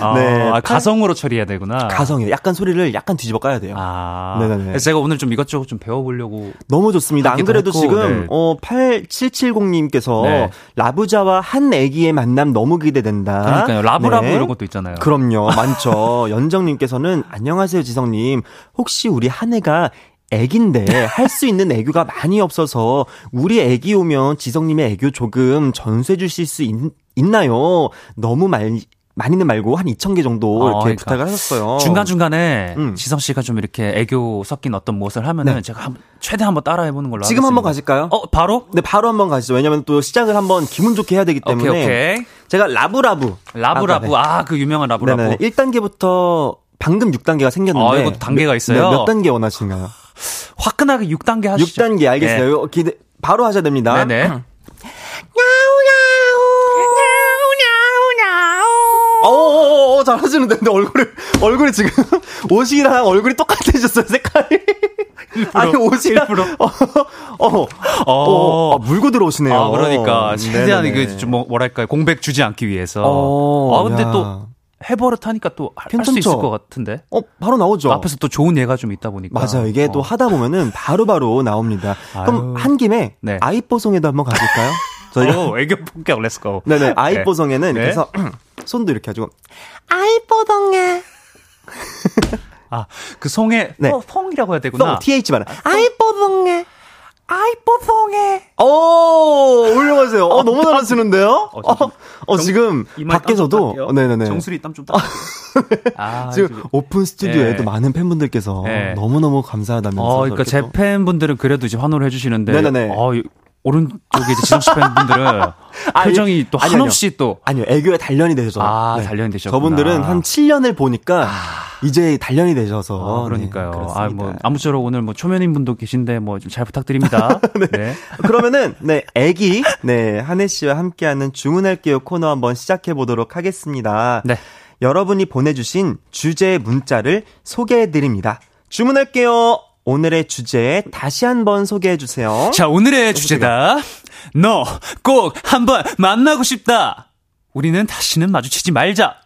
아, 네, 아, 가성으로 처리해야 되구나. 가성이에요. 약간 소리를 약간 뒤집어 까야 돼요. 아, 네네네. 제가 오늘 좀 이것저것 좀 배워보려고. 너무 좋습니다. 안 그래도 했고, 지금 네. 어 8770님께서 네. 라부자와 한 애기의 만남 너무 기대된다. 그러니까요. 라브라브 네. 이런 것도 있잖아요. 그럼요. 많죠. 연정님께서는 안녕하세요 지성님. 혹시 우리 한 애가 애기인데 할 수 있는 애교가 많이 없어서 우리 애기 오면 지성님의 애교 조금 전수해 주실 수 있, 있나요? 너무 말 많이는 말고 한 2,000개 정도 어, 이렇게 그러니까. 부탁을 하셨어요. 중간중간에 음. 지성 씨가 좀 이렇게 애교 섞인 어떤 무엇을 하면은 네. 제가 한, 최대 한번 따라해 보는 걸로 지금 한번 하겠습니다. 가실까요? 어, 바로? 네, 바로 한번 가시죠. 왜냐면 또 시작을 한번 기분 좋게 해야 되기 때문에. 오케이, 오케이. 제가 라브라브. 라브라브. 아까, 아, 그 유명한 네. 라브라브. 네네. 1단계부터 방금 6단계가 생겼는데. 아, 이것도 단계가 있어요? 몇, 몇 단계 원하시나요? 화끈하게 6단계 하시죠. 6단계 알겠어요. 이거 기대, 바로 하셔야 됩니다. 네네. 어어어 어, 잘하시는데 근데 얼굴이 얼굴이 지금 옷이랑 얼굴이 똑같아졌어요 색깔이. 아니 옷이랑 일부러. 어, 어, 어, 어, 아, 물고 들어오시네요. 아, 그러니까 최대한. 이게 좀 뭐, 뭐랄까요 공백 주지 않기 위해서. 어, 아 근데 야. 또 해버릇 하니까 또 할 수? 있을 것 같은데. 어 바로 나오죠. 앞에서 또 좋은 예가 좀 있다 보니까. 맞아요. 이게 또 어. 하다 보면은 바로 바로 나옵니다. 그럼 아유. 한 김에 네. 아이뽀송에도 한번 가볼까요? 저희가 어, 애교 본격 let's go. 네네 아이뽀송에는 네. 그래서 손도 이렇게 가지고 아이뽀송에 아, 그 송에 네. 어, 송이라고 해야 되구나. 송 TH 발음 아이뽀송에 아이 뽀송에. 오 훌륭하세요. 어 너무 잘하시는데요? 어, 어, 좀- 어, 정- 지금 이마에 밖에서도. 네네네 정수리 땀 좀 닦. 아, 지금 오픈 스튜디오에도 네. 많은 팬분들께서 네. 너무 너무 감사하다면서 어, 그러니까 제 또- 팬분들은 그래도 이제 환호를 해주시는데. 네네네. 어, 이- 오른쪽에 이제 지성 씨 팬분들은 아니, 표정이 또 아니, 한없이 또. 아니요, 애교에 단련이 되셔서. 아, 단련이 되셨구나. 저분들은 한 7년을 보니까 이제 단련이 되셔서. 아, 그러니까요. 네, 아, 그렇습니다. 뭐, 아무쪼록 오늘 뭐, 초면인 분도 계신데, 뭐, 좀 잘 부탁드립니다. 네. 그러면은, 네, 애기, 네, 한혜 씨와 함께하는 주문할게요 코너 한번 시작해 보도록 하겠습니다. 네. 여러분이 보내주신 주제 문자를 소개해 드립니다. 주문할게요. 오늘의 주제 다시 한번 소개해 주세요. 자, 오늘의 주제다. 너 꼭 한번 만나고 싶다. 우리는 다시는 마주치지 말자.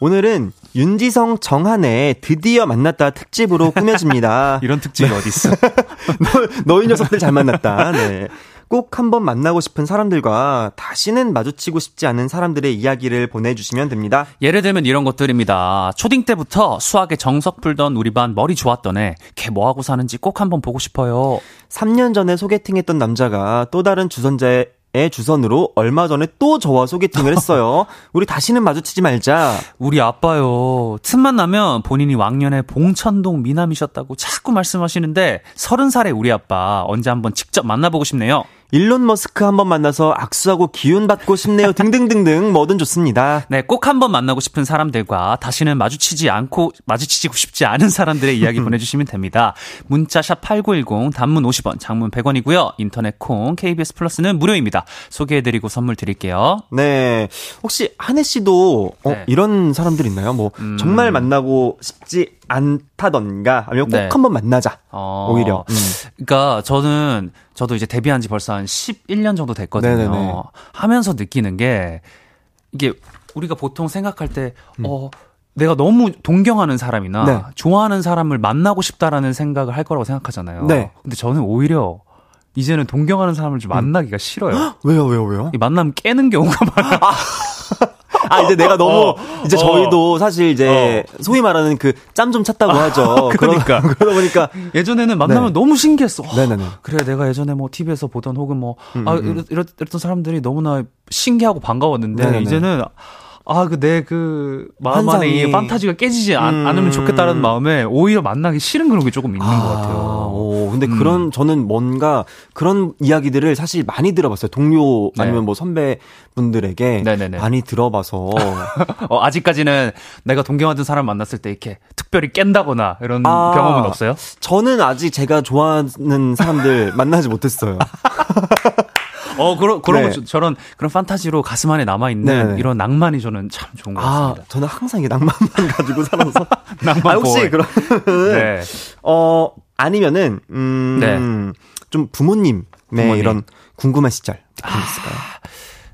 오늘은 윤지성 정한의 드디어 만났다 특집으로 꾸며집니다. 이런 특집이 어디 있어? 너, 너희 녀석들 잘 만났다. 네. 꼭 한번 만나고 싶은 사람들과 다시는 마주치고 싶지 않은 사람들의 이야기를 보내주시면 됩니다. 예를 들면 이런 것들입니다. 초딩 때부터 수학에 정석 풀던 우리 반 머리 좋았던 애, 걔 뭐하고 사는지 꼭 한번 보고 싶어요. 3년 전에 소개팅했던 남자가 또 다른 주선자의 의 주선으로 얼마 전에 또 저와 소개팅을 했어요. 우리 다시는 마주치지 말자. 우리 아빠요. 틈만 나면 본인이 왕년에 봉천동 미남이셨다고 자꾸 말씀하시는데 서른 살의 우리 아빠 언제 한번 직접 만나보고 싶네요. 일론 머스크 한번 만나서 악수하고 기운 받고 싶네요. 등등등등 뭐든 좋습니다. 네, 꼭 한번 만나고 싶은 사람들과 다시는 마주치지 않고 마주치고 싶지 않은 사람들의 이야기 보내주시면 됩니다. 문자샵 #8910 단문 50원, 장문 100원이고요. 인터넷 콩 KBS 플러스는 무료입니다. 소개해드리고 선물 드릴게요. 네, 혹시 한혜 씨도 어, 네. 이런 사람들 있나요? 뭐 음. 정말 만나고 싶지 않다던가 아니면 꼭 네. 한번 만나자. 어, 오히려. 음. 그러니까 저는 저도 이제 데뷔한 지 벌써 한 11년 정도 됐거든요. 네네네. 하면서 느끼는 게 이게 우리가 보통 생각할 때 음. 어. 내가 너무 동경하는 사람이나 네. 좋아하는 사람을 만나고 싶다라는 생각을 할 거라고 생각하잖아요. 네. 근데 저는 오히려 이제는 동경하는 사람을 좀 만나기가 싫어요. 왜요, 왜요, 왜요? 이 만나면 깨는 경우가 많아요. 아, 이제 내가 너무, 어, 이제 어. 저희도 사실 이제, 소위 말하는 그, 짬 좀 찼다고 하죠. 그러니까. 그러다, 보니까, 예전에는 만나면 네. 너무 신기했어. 와, 네네네. 그래, 내가 예전에 뭐 TV에서 보던 혹은 뭐, 음, 아, 음. 이랬, 이랬, 이랬던 사람들이 너무나 신기하고 반가웠는데, 네네네. 이제는, 아, 그, 내 그, 마음 안에. 이 판타지가 깨지지 않, 음. 않으면 좋겠다는 마음에 오히려 만나기 싫은 그런 게 조금 있는 것 같아요. 오, 근데 음. 그런, 저는 뭔가, 그런 이야기들을 사실 많이 들어봤어요. 동료, 네. 아니면 뭐 선배분들에게. 네네네. 많이 들어봐서. 어, 아직까지는 내가 동경하던 사람 만났을 때 이렇게 특별히 깬다거나 이런 아. 경험은 없어요? 저는 아직 제가 좋아하는 사람들 만나지 못했어요. 어, 그런, 그런 네. 저- 저런, 그런 판타지로 가슴 안에 남아있는 네네. 이런 낭만이 저는 참 좋은 것 아, 같습니다. 저는 항상 이게 낭만만 가지고 살아서. 낭만 아, 혹시. 그럼, 네. 어, 아니면은, 음, 네. 좀 부모님의 부모님. 이런 궁금한 시절. 게 있을까요?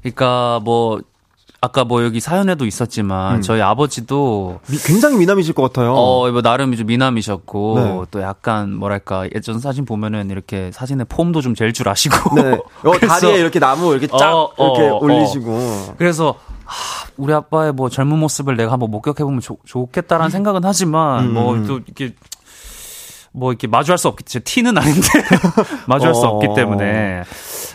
그러니까 뭐 아까 뭐 여기 사연에도 있었지만 음. 저희 아버지도 미- 굉장히 미남이실 것 같아요. 어, 뭐 나름 좀 미남이셨고 네. 또 약간 뭐랄까 예전 사진 보면은 이렇게 사진에 폼도 좀 잴 줄 아시고 네. 어, 다리에 이렇게 나무 이렇게 쫙 어, 이렇게 어, 올리시고. 그래서 하, 우리 아빠의 뭐 젊은 모습을 내가 한번 목격해 보면 좋겠다라는 생각은 하지만 음, 뭐 음. 또 이렇게 뭐 이렇게 마주할 수 없겠지 제 티는 아닌데 마주할 수 어. 없기 때문에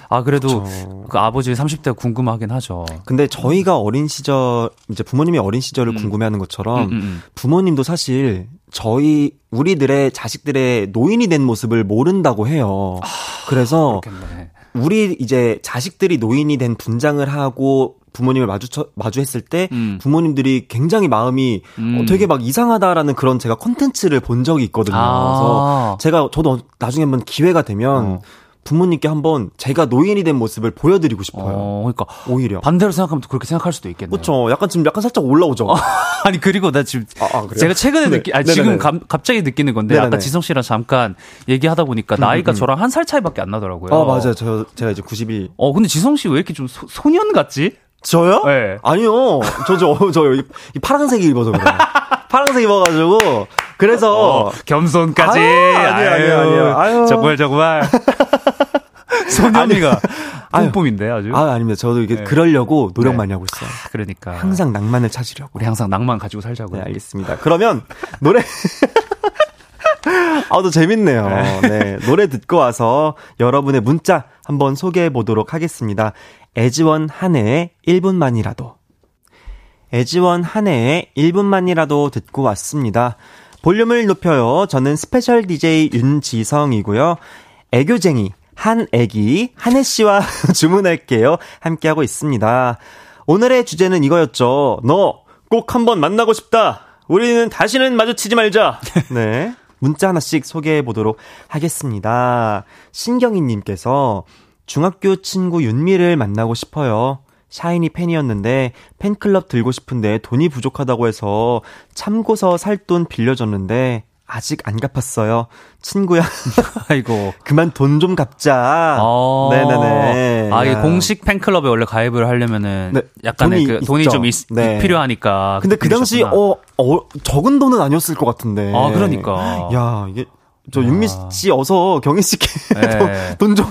아 그래도 그쵸. 그 아버지의 30대가 궁금하긴 하죠. 근데 저희가 어린 시절, 이제 부모님이 어린 시절을 음. 궁금해하는 것처럼 음, 음, 음. 부모님도 사실 저희, 우리들의 자식들의 노인이 된 모습을 모른다고 해요. 그래서 그렇겠네. 우리 이제 자식들이 노인이 된 분장을 하고 부모님을 마주 마주했을 때 음. 부모님들이 굉장히 마음이 음. 어, 되게 막 이상하다라는 그런 제가 콘텐츠를 본 적이 있거든요. 아. 그래서 제가 저도 나중에 한번 기회가 되면 어. 부모님께 한번 제가 노인이 된 모습을 보여드리고 싶어요. 어, 그러니까 오히려. 반대로 생각하면 또 그렇게 생각할 수도 있겠네요. 그렇죠. 약간 지금 약간 살짝 올라오죠. 아니 그리고 나 지금 아, 아? 제가 최근에 네. 느끼, 아 네네네. 지금 감- 갑자기 느끼는 건데 네네네. 아까 지성 씨랑 잠깐 얘기하다 보니까 나이가 저랑 한 살 차이밖에 안 나더라고요. 아 맞아요. 저 제가 이제 90일. 어 근데 지성 씨 왜 이렇게 좀 소, 소년 같지? 저요? 네. 아니요. 저 저 저 여기 이 파란색 입어서 그래요. 파란색 입어가지고 그래서 어, 겸손까지. 아유, 아니에요, 아니에요, 아니에요. 아유. 정말 정말 소년이가 뿜뿜인데 아주. 아 아닙니다. 저도 이게 네. 그러려고 노력 네. 많이 하고 있어요. 그러니까 항상 낭만을 찾으려고. 우리 항상 낭만 가지고 살자고요. 네, 알겠습니다. 그러면 노래 아, 또 재밌네요. 네. 노래 듣고 와서 여러분의 문자 한번 소개해 보도록 하겠습니다. 애즈원 한해의 1분만이라도. 애즈원 한해의 1분만이라도 듣고 왔습니다. 볼륨을 높여요. 저는 스페셜 DJ 윤지성이고요. 애교쟁이 한애기 한해 씨와 주문할게요. 함께하고 있습니다. 오늘의 주제는 이거였죠. 너 꼭 한번 만나고 싶다. 우리는 다시는 마주치지 말자. 네. 문자 하나씩 소개해 보도록 하겠습니다. 신경희님께서 중학교 친구 윤미를 만나고 싶어요. 샤이니 팬이었는데 팬클럽 들고 싶은데 돈이 부족하다고 해서 참고서 살 돈 빌려줬는데 아직 안 갚았어요. 친구야, 아이고. 그만 돈 좀 갚자. 어. 네네네. 아, 이 야. 공식 팬클럽에 원래 가입을 하려면은 네, 약간의 돈이 그 돈이. 좀 있, 네. 필요하니까. 근데 그 당시. 어, 어 적은 돈은 아니었을 것 같은데. 아, 그러니까. 야 이게 저 윤미 씨 어서 경희 씨께 네. 돈좀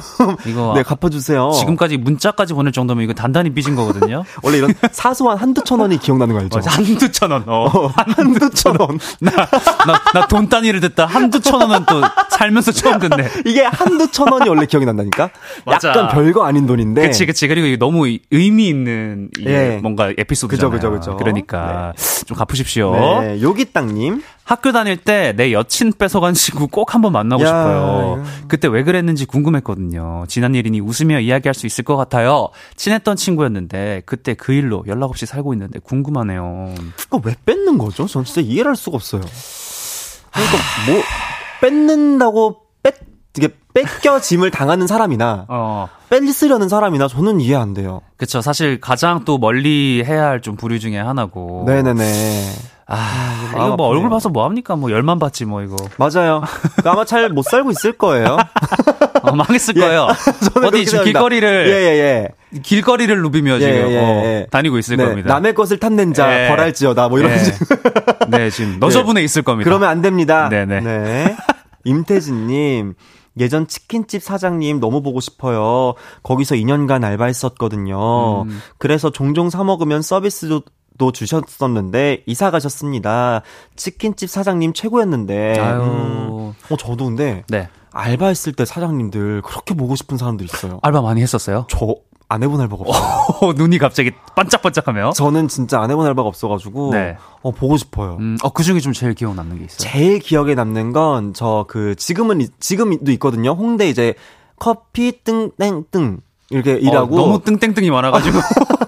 네, 갚아주세요. 지금까지 문자까지 보낼 정도면 이거 단단히 삐진 거거든요. 원래 이런 사소한 한두 천 원이 기억나는 거 알죠? 맞아, 한두 천 원. 어, 어 한두 천 원. 나, 나, 나돈 단위를 듣다 한두 천 원은 또 살면서 처음 듣네. 이게 한두 천 원이 원래 기억이 난다니까? 맞아. 약간 별거 아닌 돈인데. 그치, 그치. 그리고 너무 의미 있는 예. 뭔가 에피소드잖아요. 그죠, 그죠, 그죠. 그러니까 네. 좀 갚으십시오. 네, 요기 땅님. 학교 다닐 때 내 여친 뺏어간 친구 꼭 한번 만나고 야, 싶어요. 야. 그때 왜 그랬는지 궁금했거든요. 지난 일이니 웃으며 이야기할 수 있을 것 같아요. 친했던 친구였는데 그때 그 일로 연락 없이 살고 있는데 궁금하네요. 그거 왜 뺏는 거죠? 전 진짜 이해를 할 수가 없어요. 그러니까 뭐 뺏는다고 뺏 이게 뺏겨짐을 당하는 사람이나 어. 뺏으려는 사람이나 저는 이해 안 돼요. 그렇죠. 사실 가장 또 멀리 해야 할 좀 부류 중에 하나고. 네네네. 아, 아 이거 뭐 얼굴 봐서 뭐 합니까? 뭐 열만 받지 뭐 이거. 맞아요. 그러니까 아마 잘 못 살고 있을 거예요. 어, 망했을 예. 거예요. 어디 지금 길거리를 예, 예, 예. 길거리를 누비며 예, 지금 예, 어, 예. 다니고 있을 네, 겁니다. 남의 것을 탐낸 자 벌할지어다 뭐 이런. 네, 지금 너저분해 있을 겁니다. 그러면 안 됩니다. 네네. 네. 임태진님. 예전 치킨집 사장님 너무 보고 싶어요. 거기서 2년간 알바했었거든요. 음. 그래서 종종 사 먹으면 서비스도 도 주셨었는데 이사 가셨습니다. 치킨집 사장님 최고였는데. 아유. 음. 어 저도 근데 네. 알바했을 때 사장님들 그렇게 보고 싶은 사람들 있어요. 알바 많이 했었어요? 저 안 해본 알바가 없어요. 눈이 갑자기 반짝반짝하며. 저는 진짜 안 해본 알바가 없어가지고 네. 어 보고 싶어요. 음, 어 그 중에 좀 제일 기억 남는 게 있어요. 제일 기억에 남는 건 저 그 지금은 지금도 있거든요. 홍대 이제 커피 뜬땡뜬 이렇게 어, 일하고 너무 뜬땡땡이 많아가지고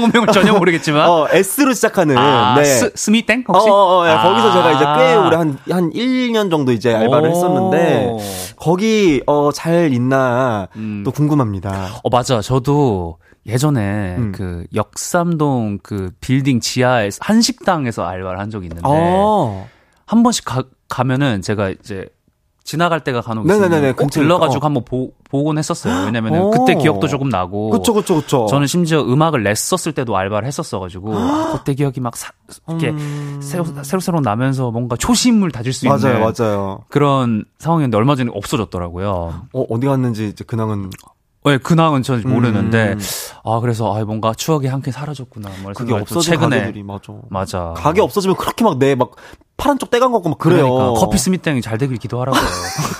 성명을 전혀 모르겠지만. 어, S로 시작하는. 아, 네. 스, 스미땡? 혹시? 어, 어, 어 예, 아. 거기서 제가 이제 꽤 오래 한, 한 1년 정도 이제 알바를 했었는데, 거기, 어, 잘 있나, 음. 또 궁금합니다. 어, 맞아. 저도 예전에 음. 그 역삼동 그 빌딩 지하에 한식당에서 알바를 한 적이 있는데, 어. 한 번씩 가, 가면은 제가 이제 지나갈 때가 간혹 있으면 꼭 들러가지고 어. 한번 보, 보곤 했었어요. 왜냐면은 오. 그때 기억도 조금 나고. 그쵸, 그쵸, 그쵸. 저는 심지어 음악을 냈었을 때도 알바를 했었어가지고 그때 기억이 막 사, 이렇게 음... 새로 새로 새로 나면서 뭔가 초심을 다질 수 맞아요, 있는 맞아요. 그런 상황이었는데 얼마 전에 없어졌더라고요. 어 어디 갔는지 이제 근황은 네, 근황은 저는 모르는데 음. 아 그래서 아 뭔가 추억이 한 개 사라졌구나. 뭐 그게 없어진 최근에 가게들이 맞아. 맞아. 가게 없어지면 그렇게 막 내막 파란 쪽 떼간 거고 막 그래요. 그러니까 커피 스미땡이 잘 되길 기도하라고요.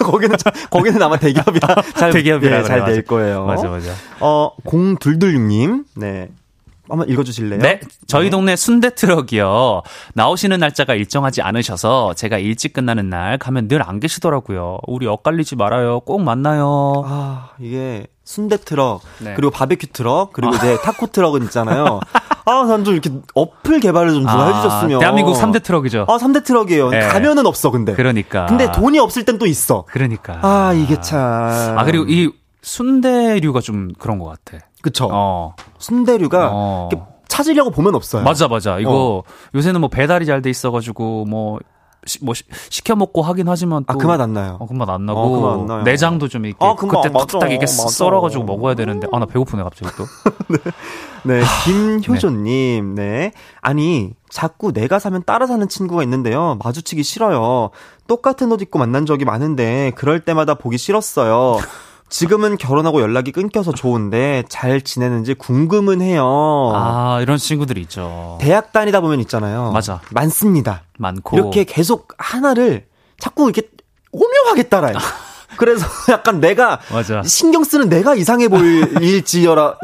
거기는 거기는 아마 대기업이라 잘 대기업이라 예, 잘될 거예요. 맞아 맞아. 어 공둘둘육님 네. 한번 읽어주실래요? 네. 저희 네. 동네 순대 트럭이요. 나오시는 날짜가 일정하지 않으셔서 제가 일찍 끝나는 날 가면 늘 안 계시더라고요. 우리 엇갈리지 말아요. 꼭 만나요. 아, 이게 순대 트럭, 네. 그리고 바베큐 트럭, 그리고 아. 이제 타코 트럭은 있잖아요. 아, 난 좀 이렇게 어플 개발을 좀 누가 아, 해주셨으면. 대한민국 3대 트럭이죠. 아, 3대 트럭이에요. 네. 가면은 없어, 근데. 그러니까. 근데 돈이 없을 땐 또 있어. 그러니까. 아, 이게 참. 아, 그리고 이 순대류가 좀 그런 것 같아. 그쵸. 어. 순대류가 어. 찾으려고 보면 없어요. 맞아, 맞아. 이거 어. 요새는 뭐 배달이 잘 돼 있어가지고 뭐 시, 뭐 시켜 먹고 하긴 하지만 또 아, 그 맛 안 나요. 어, 그 맛 안 나고 어, 그 안 내장도 좀 이렇게 아, 그때 뚝딱 이게 썰어 가지고 먹어야 되는데 아 나 배고프네 갑자기 또. 네. 네 김효조 님. 네. 네. 아니, 자꾸 내가 사면 따라 사는 친구가 있는데요. 마주치기 싫어요. 똑같은 옷 입고 만난 적이 많은데 그럴 때마다 보기 싫었어요. 지금은 결혼하고 연락이 끊겨서 좋은데 잘 지내는지 궁금은 해요. 아, 이런 친구들이 있죠. 대학 다니다 보면 있잖아요. 맞아. 많습니다. 많고. 이렇게 계속 하나를 자꾸 이렇게 오묘하게 따라요. 그래서 약간 내가 맞아. 신경 쓰는 내가 이상해 보일지라라고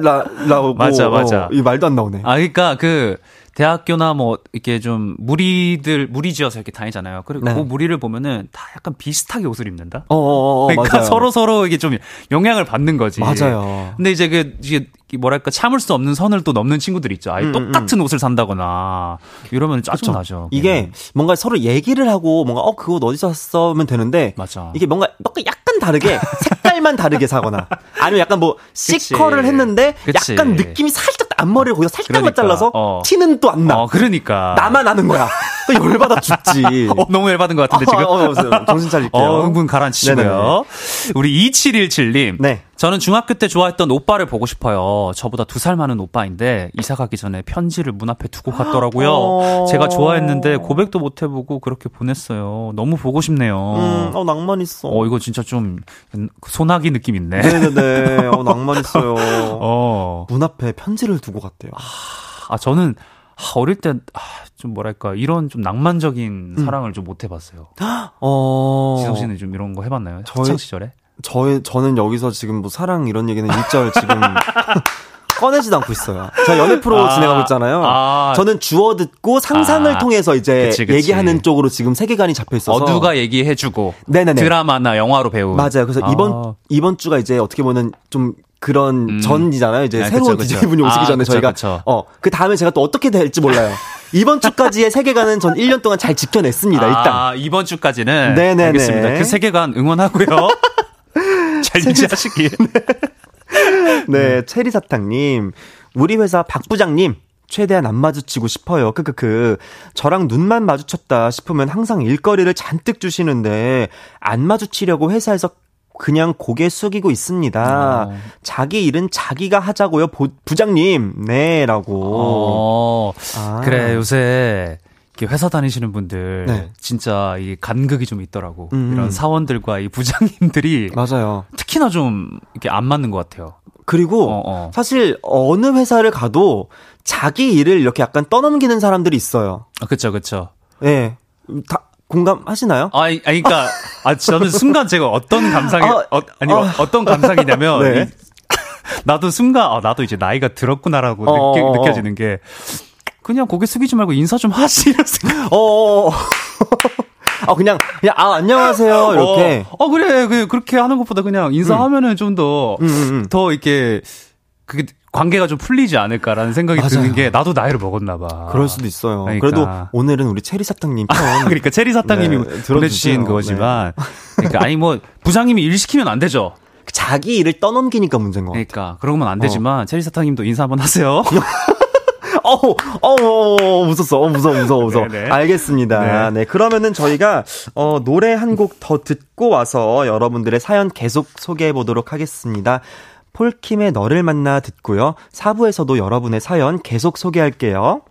맞아 맞아 어, 이 말도 안 나오네. 아 그러니까 그 대학교나 뭐 이렇게 좀 무리들 무리지어서 이렇게 다니잖아요. 그리고 네. 그 무리를 보면은 다 약간 비슷하게 옷을 입는다. 어, 어, 어, 어 그러니까 맞아요. 서로 서로 이게 좀 영향을 받는 거지. 맞아요. 근데 이제 그 이게 뭐랄까 참을 수 없는 선을 또 넘는 친구들 있죠. 아예 음, 음 똑같은 음. 옷을 산다거나 이러면 짜증 나죠. 이게 뭔가 서로 얘기를 하고 뭔가 어그옷 어디서 샀어면 되는데 맞아. 이게 뭔가 약간 다르게 색깔만 다르게 사거나 아니면 약간 뭐 C컬을 했는데 그치. 약간 느낌이 살짝 앞머리를 거기서 살짝만 그러니까. 잘라서 어. 티는 또 안 나. 어, 그러니까. 나만 아는 거야. 또 열받아 죽지. 어, 너무 열받은 것 같은데 지금. 어, 어, 정신 차릴게요. 어, 흥분 가라앉히시고요. 우리 2717님. 네. 저는 중학교 때 좋아했던 오빠를 보고 싶어요. 저보다 두 살 많은 오빠인데 이사 가기 전에 편지를 문 앞에 두고 갔더라고요. 어. 제가 좋아했는데 고백도 못 해보고 그렇게 보냈어요. 너무 보고 싶네요. 음, 어, 낭만 있어. 어 이거 진짜 좀 소나기 느낌 있네. 네네네. 어, 낭만 있어요. 어. 문 앞에 편지를 두고 갔대요. 아 저는 아, 어릴 때좀 뭐랄까 이런 좀 낭만적인 음. 사랑을 좀 못 해봤어요. 어. 지성 씨는 좀 이런 거 해봤나요? 저희- 시절에? 저의, 저는 여기서 지금 뭐 사랑 이런 얘기는 일절 지금 꺼내지도 않고 있어요. 제가 연애 프로 아, 진행하고 있잖아요. 아. 저는 주워 듣고 상상을 아. 통해서 이제 그치, 그치. 얘기하는 쪽으로 지금 세계관이 잡혀 있어서. 어두가 얘기해주고 네네네. 드라마나 영화로 배운 맞아요. 그래서 아. 이번 이번 주가 이제 어떻게 보면 좀 그런 음. 전이잖아요. 이제 아, 새로운 그쵸, 그쵸. DJ분이 오시기 아, 전에 그쵸, 저희가. 어 그 다음에 제가 또 어떻게 될지 몰라요. 이번 주까지의 세계관은 전 1년 동안 잘 지켜냈습니다. 일단 아, 이번 주까지는 네네네. 알겠습니다. 그 세계관 응원하고요. 잘 유지하시길. 네, 체리 사탕님, 우리 회사 박 부장님. 최대한 안 마주치고 싶어요. 크크크. 저랑 눈만 마주쳤다 싶으면 항상 일거리를 잔뜩 주시는데 안 마주치려고 회사에서 그냥 고개 숙이고 있습니다. 어. 자기 일은 자기가 하자고요. 보- 부장님. 네 라고. 어, 아. 그래 요새 회사 다니시는 분들 네. 진짜 이 간극이 좀 있더라고. 음. 이런 사원들과 이 부장님들이 맞아요. 특히나 좀 이렇게 안 맞는 것 같아요. 그리고 어, 어. 사실 어느 회사를 가도 자기 일을 이렇게 약간 떠넘기는 사람들이 있어요. 아, 그쵸, 그쵸. 예. 다 공감하시나요? 아, 아니, 아니, 그니까, 아, 저는 순간 제가 어떤 감상이, 아, 어, 아니, 아. 어, 떤 감상이냐면, 네. 이- 나도 순간, 아, 나도 이제 나이가 들었구나라고 어, 느끼, 어, 어. 느껴지는 게, 그냥 고개 숙이지 말고 인사 좀 하시, 이런 생각. 어. 아 그냥 그냥 아 안녕하세요 이렇게. 어, 어, 그래, 그, 그렇게 하는 것보다 그냥 인사하면은 좀 더, 음, 음, 음. 더 이렇게, 그게, 관계가 좀 풀리지 않을까라는 생각이 맞아요. 드는 게, 나도 나이를 먹었나 봐. 그럴 수도 있어요. 그러니까. 그래도 오늘은 우리 체리 사탕님 편. 그러니까 체리 사탕님이 네. 보내주신 거지만, 그러니까 아니 뭐 부장님이 일 시키면 안 되죠. 자기 일을 떠넘기니까 문제인 거. 같아요. 그러니까 그러면 안 되지만 체리 사탕님도 인사 한번 하세요. 어우, 어우, 무섭어, 어, 무서워, 무서워, 무서워. 네네. 알겠습니다. 네. 그러면은 저희가, 어, 노래 한 곡 더 듣고 와서 여러분들의 사연 계속 소개해 보도록 하겠습니다. 폴킴의 너를 만나 듣고요. 4부에서도 여러분의 사연 계속 소개할게요.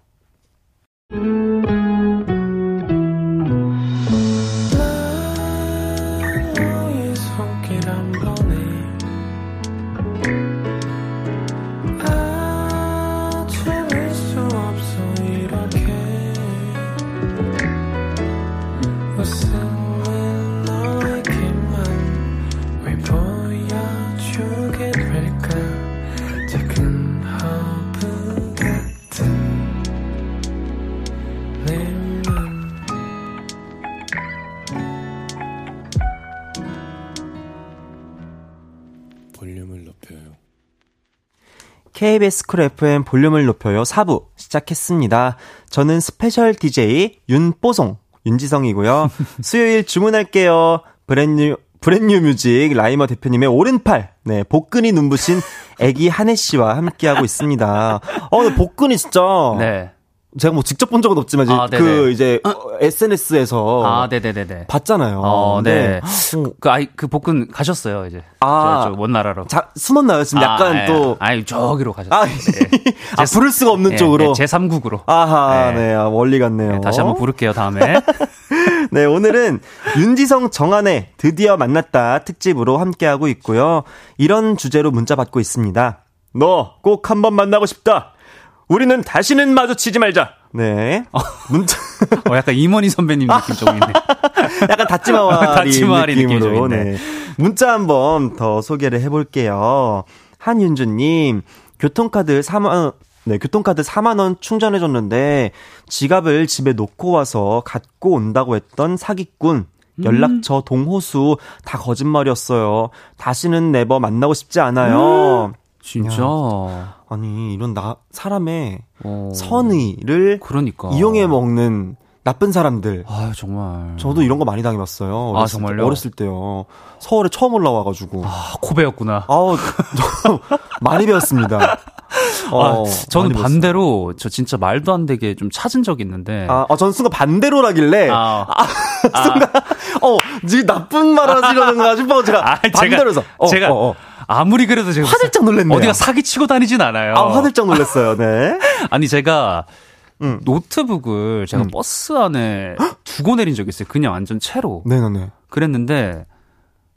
KBS 쿨 FM 볼륨을 높여요 4부 시작했습니다. 저는 스페셜 DJ 윤뽀송 윤지성이고요. 수요일 주문할게요. 브랜뉴 브랜뉴 뮤직 라이머 대표님의 오른팔 네 복근이 눈부신 애기 한해 씨와 함께하고 있습니다. 어 복근이 진짜 네. 제가 뭐 직접 본 적은 없지만 이제 아. 그 이제 SNS에서 아, 네네네네. 봤잖아요. 어, 네. 어, 그 아이 그 복근 가셨어요 이제. 아. 저, 저먼 나라로. 자 숨었나요? 지금 약간 아, 또 예. 아니 저기로 가셨어요. 아, 네. 아 부를 수가 없는 쪽으로. 제 3국으로. 아하, 네. 네, 아, 멀리 갔네요. 다시 한번 부를게요 다음에. 네, 오늘은 윤지성 정한의 드디어 만났다 특집으로 함께하고 있고요. 이런 주제로 문자 받고 있습니다. 너 꼭 한번 만나고 싶다. 우리는 다시는 마주치지 말자. 네. 문자, 어, 약간 임원희 선배님 느낌 좀 있네. 약간 다찌마와리 느낌이 느낌으로. 네. 문자 한번 더 소개를 해볼게요. 한윤주님, 교통카드 4만, 네, 교통카드 4만원 충전해줬는데, 지갑을 집에 놓고 와서 갖고 온다고 했던 사기꾼. 연락처, 동호수, 다 거짓말이었어요. 다시는 네버 만나고 싶지 않아요. 진짜. 아니, 이런 나, 사람의 어. 선의를 그러니까. 이용해 먹는 나쁜 사람들. 아 정말. 저도 이런 거 많이 당해봤어요. 아, 정말요? 때, 어렸을 때요. 서울에 처음 올라와가지고. 아, 코베였구나. 아우, 저 많이 배웠습니다. 어, 아, 저는. 반대로 저 진짜 말도 안 되게 좀 찾은 적이 있는데. 아, 아, 전 순간 반대로라길래, 아, 순간, 어, 지금 나쁜 말 하시려는가 싶어 제가 아, 제가- 반대로 어, 제가- 어, 어. 아무리 그래도 제가 화들짝 놀랐네요. 어디가 사기 치고 다니진 않아요. 아, 화들짝 놀랐어요. 네. 아니 제가 음. 노트북을 제가 음. 버스 안에 두고 내린 적이 있어요. 그냥 완전 채로. 네네네. 그랬는데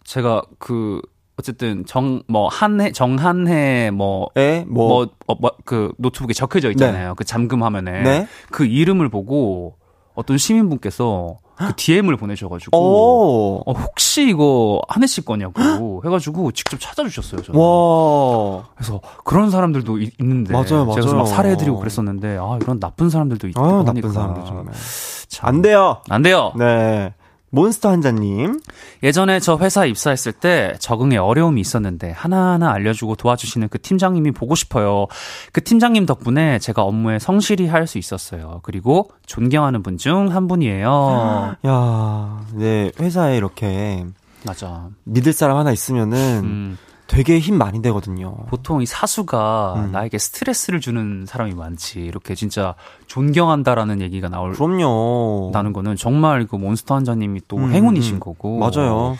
제가 그 어쨌든 정 뭐 한해 정한해 뭐 에, 뭐. 뭐, 어, 뭐, 그, 노트북에 적혀져 있잖아요. 그 잠금 화면에. 네. 그 이름을 보고 어떤 시민분께서 그 DM을 보내셔가지고. 오. 어, 혹시 이거 한해 씨 거냐고 해가지고 직접 찾아주셨어요. 저는. 와. 그래서 그런 사람들도 이- 있는데. 맞아요, 제가 맞아요. 막 살해해드리고 그랬었는데, 아, 이런 나쁜 사람들도 있고 아. 나쁜 사람들 정말. 참. 안 돼요. 안 돼요. 네. 몬스터 한자님. 예전에 저 회사에 입사했을 때 적응에 어려움이 있었는데 하나하나 알려주고 도와주시는 그 팀장님이 보고 싶어요. 그 팀장님 덕분에 제가 업무에 성실히 할 수 있었어요. 그리고 존경하는 분 중 한 분이에요. 야, 네, 회사에 이렇게 맞아. 믿을 사람 하나 있으면은 음, 되게 힘 많이 되거든요. 보통 이 사수가 음. 나에게 스트레스를 주는 사람이 많지. 이렇게 진짜 존경한다라는 얘기가 나올 그럼요. 나는 거는 정말 그 몬스터 한자님이 또 음, 행운이신 음. 거고. 맞아요.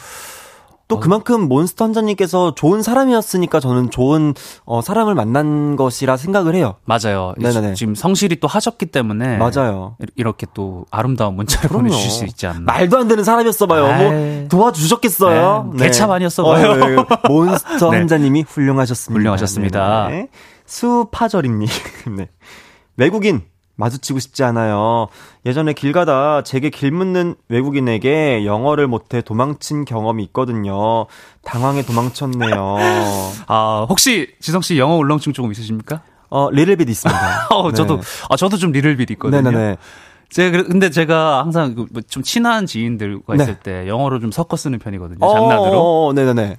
또 어. 그만큼 몬스터 한자님께서 좋은 사람이었으니까 저는 좋은 어, 사람을 만난 것이라 생각을 해요. 맞아요. 네네네. 지금 성실히 또 하셨기 때문에 맞아요. 이렇게 또 아름다운 문자를 그럼요. 보내주실 수 있지 않나. 말도 안 되는 사람이었어 봐요. 아이. 뭐 도와주셨겠어요. 네, 개참 아니었어 봐요. 네, 몬스터 네. 한자님이 훌륭하셨습니다. 훌륭하셨습니다. 네, 네. 수파절임님. 네. 외국인 마주치고 싶지 않아요. 예전에 길 가다 제게 길 묻는 외국인에게 영어를 못해 도망친 경험이 있거든요. 당황해 도망쳤네요. 아, 혹시 지성 씨 영어 울렁증 조금 있으십니까? 어, 리틀빗 있습니다. 어, 네. 저도 아, 저도 좀 리틀빗 있거든요. 네네네. 제가 근데 제가 항상 그좀 친한 지인들과 네. 있을 때 영어를 좀 섞어 쓰는 편이거든요. 장난으로. 어, 어, 네네네.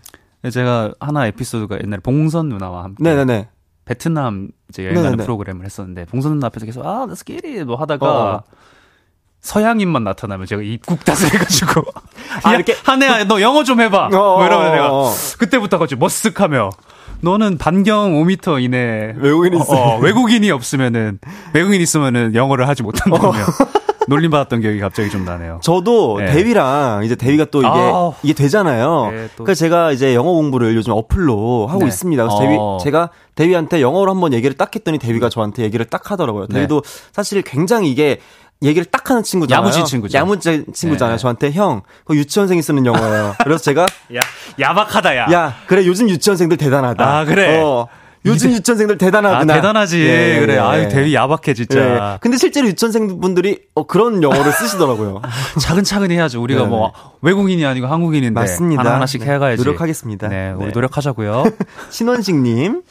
제가 하나 에피소드가 옛날에 봉선 누나와 함께 네네네. 베트남 이제 여행 가는 네네네. 프로그램을 했었는데 봉선 누나 앞에서 계속 아, let's get it 뭐 하다가 어. 서양인만 나타나면 제가 입국 탓을 해가지고 아, 야, 이렇게? 한혜야 너 영어 좀 해봐 어, 뭐 이러면 어, 내가 어. 그때부터 가지고 머쓱하며 너는 반경 5m 이내 외국인이 어. 어, 외국인이 없으면은 외국인 있으면은 영어를 하지 못한다며 놀림 받았던 기억이 갑자기 좀 나네요. 저도 네. 대위랑 이제 대위가 또 이게 아우. 이게 되잖아요. 네, 또. 그래서 제가 이제 영어 공부를 요즘 어플로 하고 네. 있습니다. 그래서 어. 대위 제가 대위한테 영어로 한번 얘기를 딱 했더니 대위가 저한테 얘기를 딱 하더라고요. 네. 대위도 사실 굉장히 이게 얘기를 딱 하는 친구잖아요. 야무진 친구죠. 야무진 친구잖아요. 네. 저한테 형, 그 유치원생이 쓰는 영어예요. 그래서 제가 야 야박하다 야. 야 그래 요즘 유치원생들 대단하다. 아, 그래. 어, 요즘 유치원생들 아 대단하구나. 대단하지 예, 그래 예. 아유 대위 야박해 진짜 예. 근데 실제로 유치원생 분들이 어, 그런 영어를 쓰시더라고요. 차근차근 해야죠 우리가 네네. 뭐 외국인이 아니고 한국인인데 맞습니다. 하나 하나씩 네, 해가야지 노력하겠습니다. 네 우리 네. 노력하자고요 신원식님.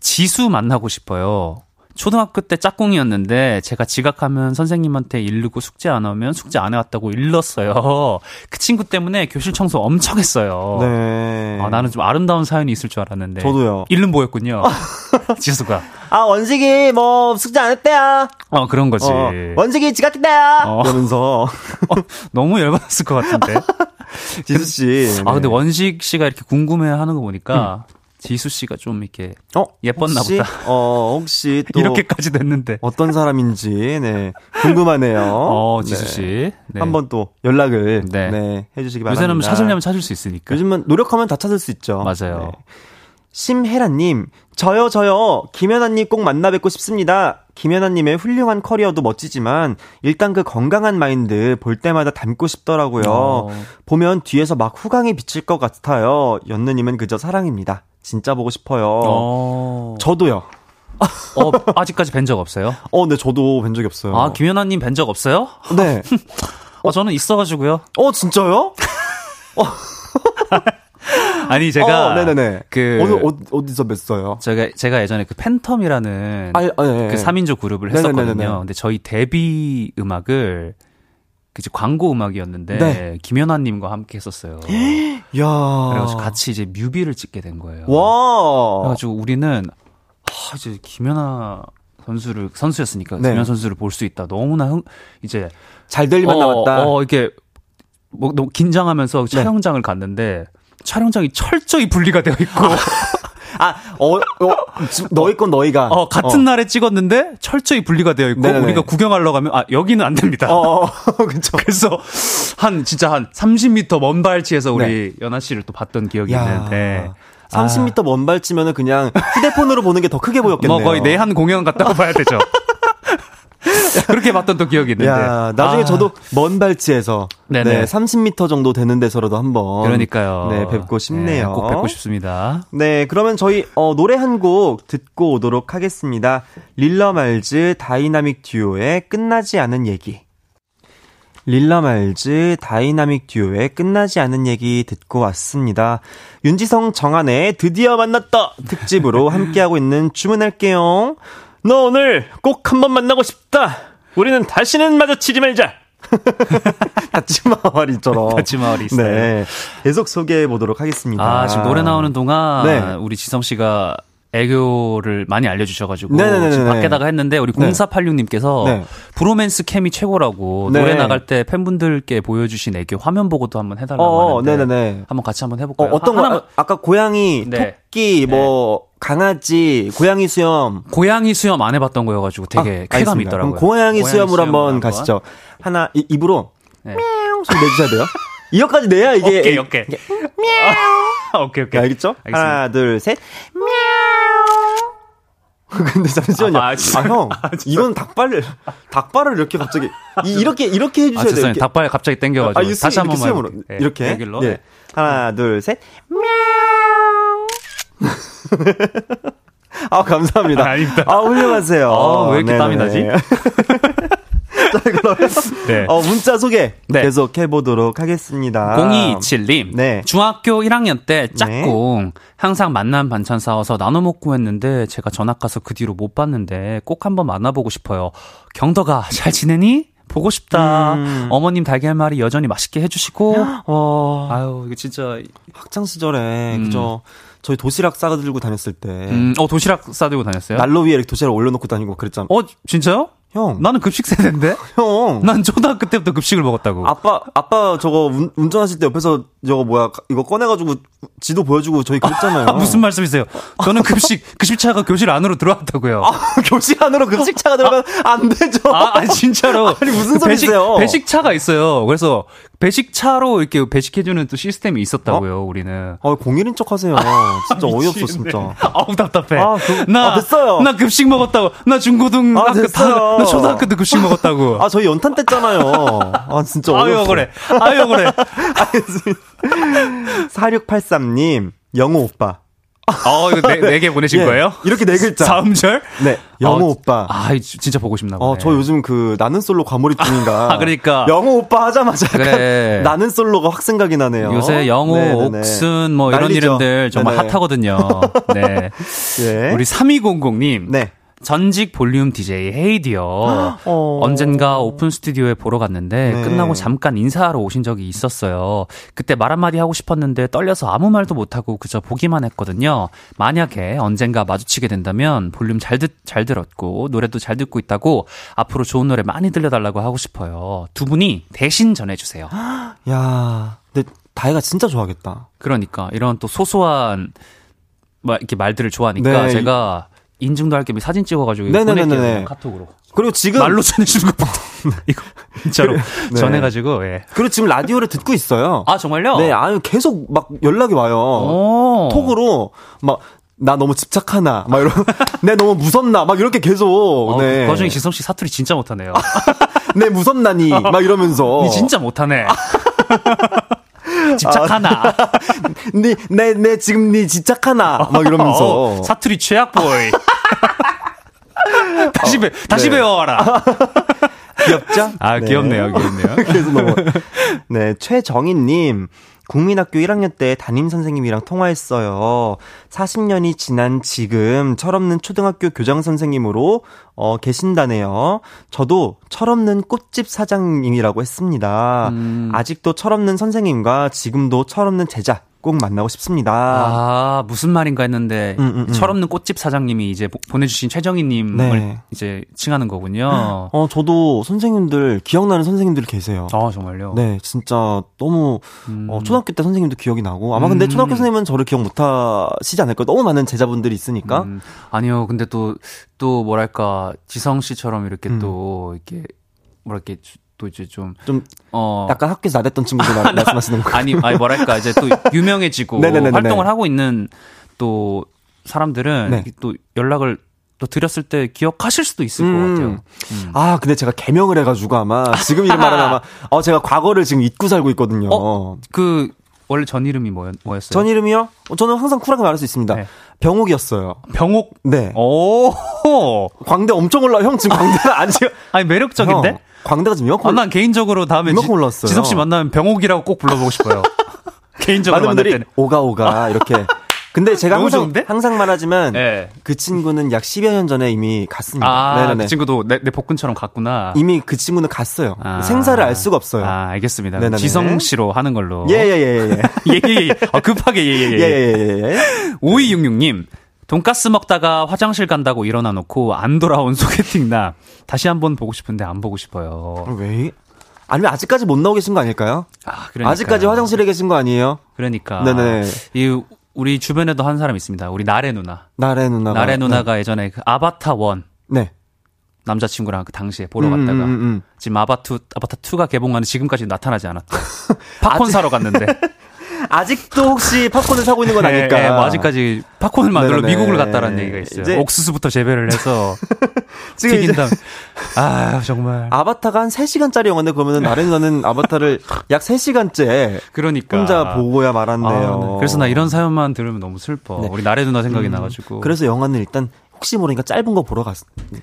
지수 만나고 싶어요 초등학교 때 짝꿍이었는데 제가 지각하면 선생님한테 일르고 숙제 안 오면 숙제 안 해왔다고 일렀어요. 그 친구 때문에 교실 청소 엄청 했어요. 네. 아, 나는 좀 아름다운 사연이 있을 줄 알았는데. 저도요. 일른 보였군요. 지수가. 아, 원식이 뭐 숙제 안 했대요. 어, 그런 거지. 어, 원식이 지각했대요. 어. 이러면서 너무 열받았을 것 같은데. 지수 씨. 아, 근데 네. 원식 씨가 이렇게 궁금해 하는 거 보니까 지수 씨가 좀 이렇게 어, 예뻤나 혹시, 보다. 어, 혹시 또 이렇게까지 됐는데. 어떤 사람인지 네 궁금하네요. 어, 지수 네. 씨. 네. 한번 또 연락을 네. 네. 해 주시기 바랍니다. 요새는 찾으려면 찾을 수 있으니까. 요즘은 노력하면 다 찾을 수 있죠. 맞아요. 네. 심혜란님, 저요, 저요, 김연아님 꼭 만나 뵙고 싶습니다. 김연아님의 훌륭한 커리어도 멋지지만, 일단 그 건강한 마인드 볼 때마다 닮고 싶더라고요. 어. 보면 뒤에서 막 후광이 비칠 것 같아요. 연느님은 그저 사랑입니다. 진짜 보고 싶어요. 어. 저도요. 어, 아직까지 뵌 적 없어요? 어, 네, 저도 뵌 적이 없어요. 아, 김연아님 뵌 적 없어요? 네. 어, 저는 있어가지고요. 어, 진짜요? 아니, 제가. 어, 네네네. 그. 어디, 어디, 어디서 뵀어요? 제가, 제가 예전에 그 팬텀이라는. 아, 아, 네. 그 3인조 그룹을 네네네네. 했었거든요. 근데 저희 데뷔 음악을. 그 이제 광고 음악이었는데. 네. 김연아님과 함께 했었어요. 야 그래가지고 같이 이제 뮤비를 찍게 된 거예요. 와. 그래가지고 우리는. 아, 이제 김연아 선수를, 선수였으니까. 네. 김연아 선수를 볼 수 있다. 너무나 흥, 이제. 잘될 일만 남았다. 어, 이렇게 뭐 너무 긴장하면서 네. 촬영장을 갔는데 촬영장이 철저히 분리가 되어 있고 아, 어, 어, 지- 너희 건 너희가. 어, 같은 날에 찍었는데 철저히 분리가 되어 있고 네네네. 우리가 구경하러 가면 아 여기는 안 됩니다. 어, 어, 그쵸. 그래서 한 진짜 한 30m 먼 발치에서 우리 연아 씨를 또 봤던 기억이 네. 야. 있는데 30m 아. 먼 발치면은 그냥 휴대폰으로 보는 게 더 크게 보였겠네요. 뭐 거의 내한 공연 같다고 봐야 되죠. 그렇게 봤던 또 기억이 있는데. 야, 나중에 아. 저도 먼 발치에서 네네. 네, 30m 정도 되는 데서라도 한번 그러니까요. 네, 뵙고 싶네요. 네, 꼭 뵙고 싶습니다. 네, 그러면 저희 어, 노래 한 곡 듣고 오도록 하겠습니다. 릴러 말즈 다이나믹 듀오의 끝나지 않은 얘기. 릴러 말즈 다이나믹 듀오의 끝나지 않은 얘기 듣고 왔습니다. 윤지성 정한해의 드디어 만났다 특집으로 함께하고 있는 주문할게요. 너 오늘 꼭 한번 만나고 싶다. 우리는 다시는 마주치지 말자. 다치마와리처럼. 다치마와리 있어요. 네. 계속 소개해 보도록 하겠습니다. 아, 지금 노래 나오는 동안 네. 우리 지성 씨가 애교를 많이 알려주셔가지고 네네네네. 지금 밖에다가 했는데 우리 0486님께서 네. 브로맨스 캠이 최고라고 네. 노래 나갈 때 팬분들께 보여주신 애교 화면 보고도 한번 해달라고 어, 하는데 네네네. 한번 같이 한번 해볼까요? 어, 떤 거? 아, 아까 고양이, 네. 토끼, 뭐 네. 강아지, 고양이 수염. 고양이 수염 안 해봤던 거여가지고 되게 아, 쾌감이 있더라고요. 그럼 고양이, 고양이 수염으로 한번 가시죠. 하나 이, 입으로 네. 喵 소리 내주셔야 돼요. 이거까지 내야 이게 오케이 오케이 아, 오케이 오케이 알겠죠? 알겠습니다. 하나 둘 셋. 喵 근데 잠시만요. 아, 아, 아 형, 아, 이건 닭발, 닭발을 이렇게 갑자기 이, 이렇게 이렇게 해주셔야 아, 돼요. 닭발 갑자기 땡겨가지고 아, 다시 한번 수염으로 네, 이렇게 여기로. 네. 하나, 둘, 셋. 아 감사합니다. 아, 아 훌륭하세요. 아, 왜 이렇게 네네. 땀이 나지? 자, 그러면 네. 어, 문자 소개 네. 계속 해보도록 하겠습니다. 0227님. 네. 중학교 1학년 때 짝꿍. 네. 항상 만난 반찬 싸워서 나눠 먹고 했는데 제가 전학 가서 그 뒤로 못 봤는데 꼭 한번 만나보고 싶어요. 경덕아, 잘 지내니? 보고 싶다. 음. 어머님 달걀말이 여전히 맛있게 해주시고. 어. 아유, 이거 진짜. 학창 시절에, 음. 그죠. 저희 도시락 싸들고 다녔을 때. 음, 어, 도시락 싸들고 다녔어요? 난로 위에 이렇게 도시락 올려놓고 다니고 그랬잖아. 어, 진짜요? 형. 나는 급식 세대인데? 형. 난 초등학교 때부터 급식을 먹었다고. 아빠, 아빠 저거 운, 운전하실 때 옆에서 저거 뭐야, 이거 꺼내가지고 지도 보여주고 저희 그랬잖아요. 아, 무슨 말씀이세요? 저는 급식, 급식차가 교실 안으로 들어왔다고요. 아, 교실 안으로 급식차가 들어가면 아, 안 되죠. 아, 아니, 진짜로. 아니, 무슨 소리세요? 배식, 배식차가 있어요. 그래서 배식차로 이렇게 배식해주는 또 시스템이 있었다고요, 어? 우리는. 아, 공일인 척 하세요. 진짜 어이없어, 진짜. 아우, 답답해. 아, 그, 나, 아, 됐어요. 나 급식 먹었다고. 나 중고등학교 아, 다, 나 초등학교 때 급식 먹었다고. 아, 저희 연탄 뗐잖아요. 아, 진짜 어이없어. 아유, 그래. 아유, 그래. 4683님, 영호 오빠. 어, 이거 네, 네개 보내신 예, 거예요? 이렇게 네 글자. 다음절? 네. 영호 어, 오빠. 아, 진짜 보고 싶나 보네. 어, 저 요즘 그 나는 솔로 과몰입 중인가. 아, 그러니까. 영호 오빠 하자마자 그래. 나는 솔로가 확 생각이 나네요. 요새 영호, 네네네. 옥순 뭐 이런 난리죠. 이름들 정말 네네. 핫하거든요. 네. 예. 우리 3200님. 네. 전직 볼륨 DJ 헤이디어 어. 언젠가 오픈 스튜디오에 보러 갔는데 네. 끝나고 잠깐 인사하러 오신 적이 있었어요. 그때 말 한마디 하고 싶었는데 떨려서 아무 말도 못하고 그저 보기만 했거든요. 만약에 언젠가 마주치게 된다면 볼륨 잘, 듣, 잘 들었고 노래도 잘 듣고 있다고 앞으로 좋은 노래 많이 들려달라고 하고 싶어요. 두 분이 대신 전해주세요. 야, 근데 다혜가 진짜 좋아하겠다. 그러니까 이런 또 소소한 뭐 이렇게 말들을 좋아하니까 네. 제가 인증도 할겸 사진 찍어가지고 보낼게요 카톡으로. 그리고 지금 말로 전해주는 것부터 이거 진짜로 네. 전해가지고 예. 그리고 지금 라디오를 듣고 있어요. 아 정말요? 네, 아유 계속 막 연락이 와요. 오. 톡으로 막. 나 너무 집착하나 막 이런 내 너무 무섭나 막 이렇게 계속 어, 네. 그 와중에 지성 씨 사투리 진짜 못하네요. 내 무섭나니 막 이러면서 니 진짜 못하네. 집착하나. 아, 네, 내, 내 지금 네 집착하나. 막 이러면서. 어, 사투리 최악보이. 다시 배, 다시 네. 배워와라. 귀엽죠? 아, 네. 귀엽네요, 귀엽네요. 그래서 너무. 네, 최정희님. 국민학교 1학년 때 담임 선생님이랑 통화했어요. 40년이 지난 지금 철없는 초등학교 교장 선생님으로 어, 계신다네요. 저도 철없는 꽃집 사장님이라고 했습니다. 음. 아직도 철없는 선생님과 지금도 철없는 제자 꼭 만나고 싶습니다. 아, 무슨 말인가 했는데, 음, 음, 음. 철없는 꽃집 사장님이 이제 보내주신 최정희님을 네. 이제 칭하는 거군요. 어, 저도 선생님들, 기억나는 선생님들 계세요. 아, 정말요? 네, 진짜 너무, 음. 어, 초등학교 때 선생님도 기억이 나고, 아마 근데 음. 초등학교 선생님은 저를 기억 못 하시지 않을까요? 너무 많은 제자분들이 있으니까. 음. 아니요, 근데 또, 또 뭐랄까, 지성 씨처럼 이렇게 또, 이렇게, 뭐랄까, 또 이제 좀, 좀, 어. 약간 학교에서 나댔던 친구들 말씀하시는 거 아니, 아니, 뭐랄까, 이제 또 유명해지고 활동을 하고 있는 또 사람들은 네. 또 연락을 또 드렸을 때 기억하실 수도 있을 음. 것 같아요. 음. 아, 근데 제가 개명을 해가지고 아마 지금 이름 말하면 아마 어 제가 과거를 지금 잊고 살고 있거든요. 어? 그 원래 전 이름이 뭐였, 뭐였어요? 전 이름이요? 어, 저는 항상 쿨하게 말할 수 있습니다. 네. 병욱이었어요. 병옥. 네. 오. 광대 엄청 올라. 형 지금 광대가 아직 아니 매력적인데? 형, 광대가 지금 이만큼 아, 난 개인적으로 다음에 이만큼 올랐어요. 지석 씨 만나면 병옥이라고 꼭 불러보고 싶어요. 개인적으로 만날 때는. 오가 오가 이렇게. 근데 제가 너무 항상 좋은데? 항상 말하지만 네. 그 친구는 약 10여 년 전에 이미 갔습니다. 아, 네네네. 그 친구도 내, 내 복근처럼 갔구나. 이미 그 친구는 갔어요. 아. 생사를 알 수가 없어요. 아, 알겠습니다. 네네네. 지성 씨로 하는 걸로. 예 예 예 예 예. 예, 예, 예. 어, 급하게, 예, 예, 예. 예 예 예. 5266 님, 돈가스 먹다가 화장실 간다고 일어나 놓고 안 돌아온 소개팅 나 다시 한번 보고 싶은데 안 보고 싶어요. 왜? 아니면 아직까지 못 나오 계신 거 아닐까요? 아, 그러니까. 아직까지 화장실에 계신 거 아니에요? 그러니까. 네네. 이, 우리 주변에도 한 사람 있습니다. 우리 나래 누나. 나래 누나가. 나래 누나가 예전에 그 아바타 1 네. 남자친구랑 그 당시에 보러 음, 갔다가 음, 음. 지금 아바투 아바타 2가 개봉하는 지금까지 나타나지 않았다. 팝콘 사러 갔는데. 아직도 혹시 팝콘을 사고 있는 건 아닐까? 예, 예, 뭐 아직까지 팝콘을 만들러 네네네. 미국을 갔다라는 얘기가 있어요. 이제- 옥수수부터 재배를 해서 지금 튀긴 이제 다음. 아 정말. 아바타가 한 3시간짜리 영화인데 그러면은 나래 누나는 아바타를 약 3시간째 그러니까 혼자 보고야 아, 말았네요. 네. 그래서 나 이런 사연만 들으면 너무 슬퍼. 네. 우리 나래 누나 생각이 음, 나가지고. 그래서 영화는 일단 혹시 모르니까 짧은 거 보러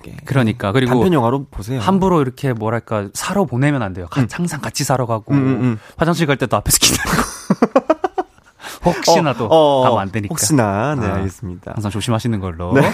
게 그러니까 그리고 단편 영화로 보세요. 함부로 이렇게 뭐랄까 사러 보내면 안 돼요. 가- 항상 같이 사러 가고 음, 음, 음. 화장실 갈 때도 앞에서 기다리고. 혹시나도 어, 어, 가면 안 되니까. 혹시나 네 아. 알겠습니다. 항상 조심하시는 걸로. 네.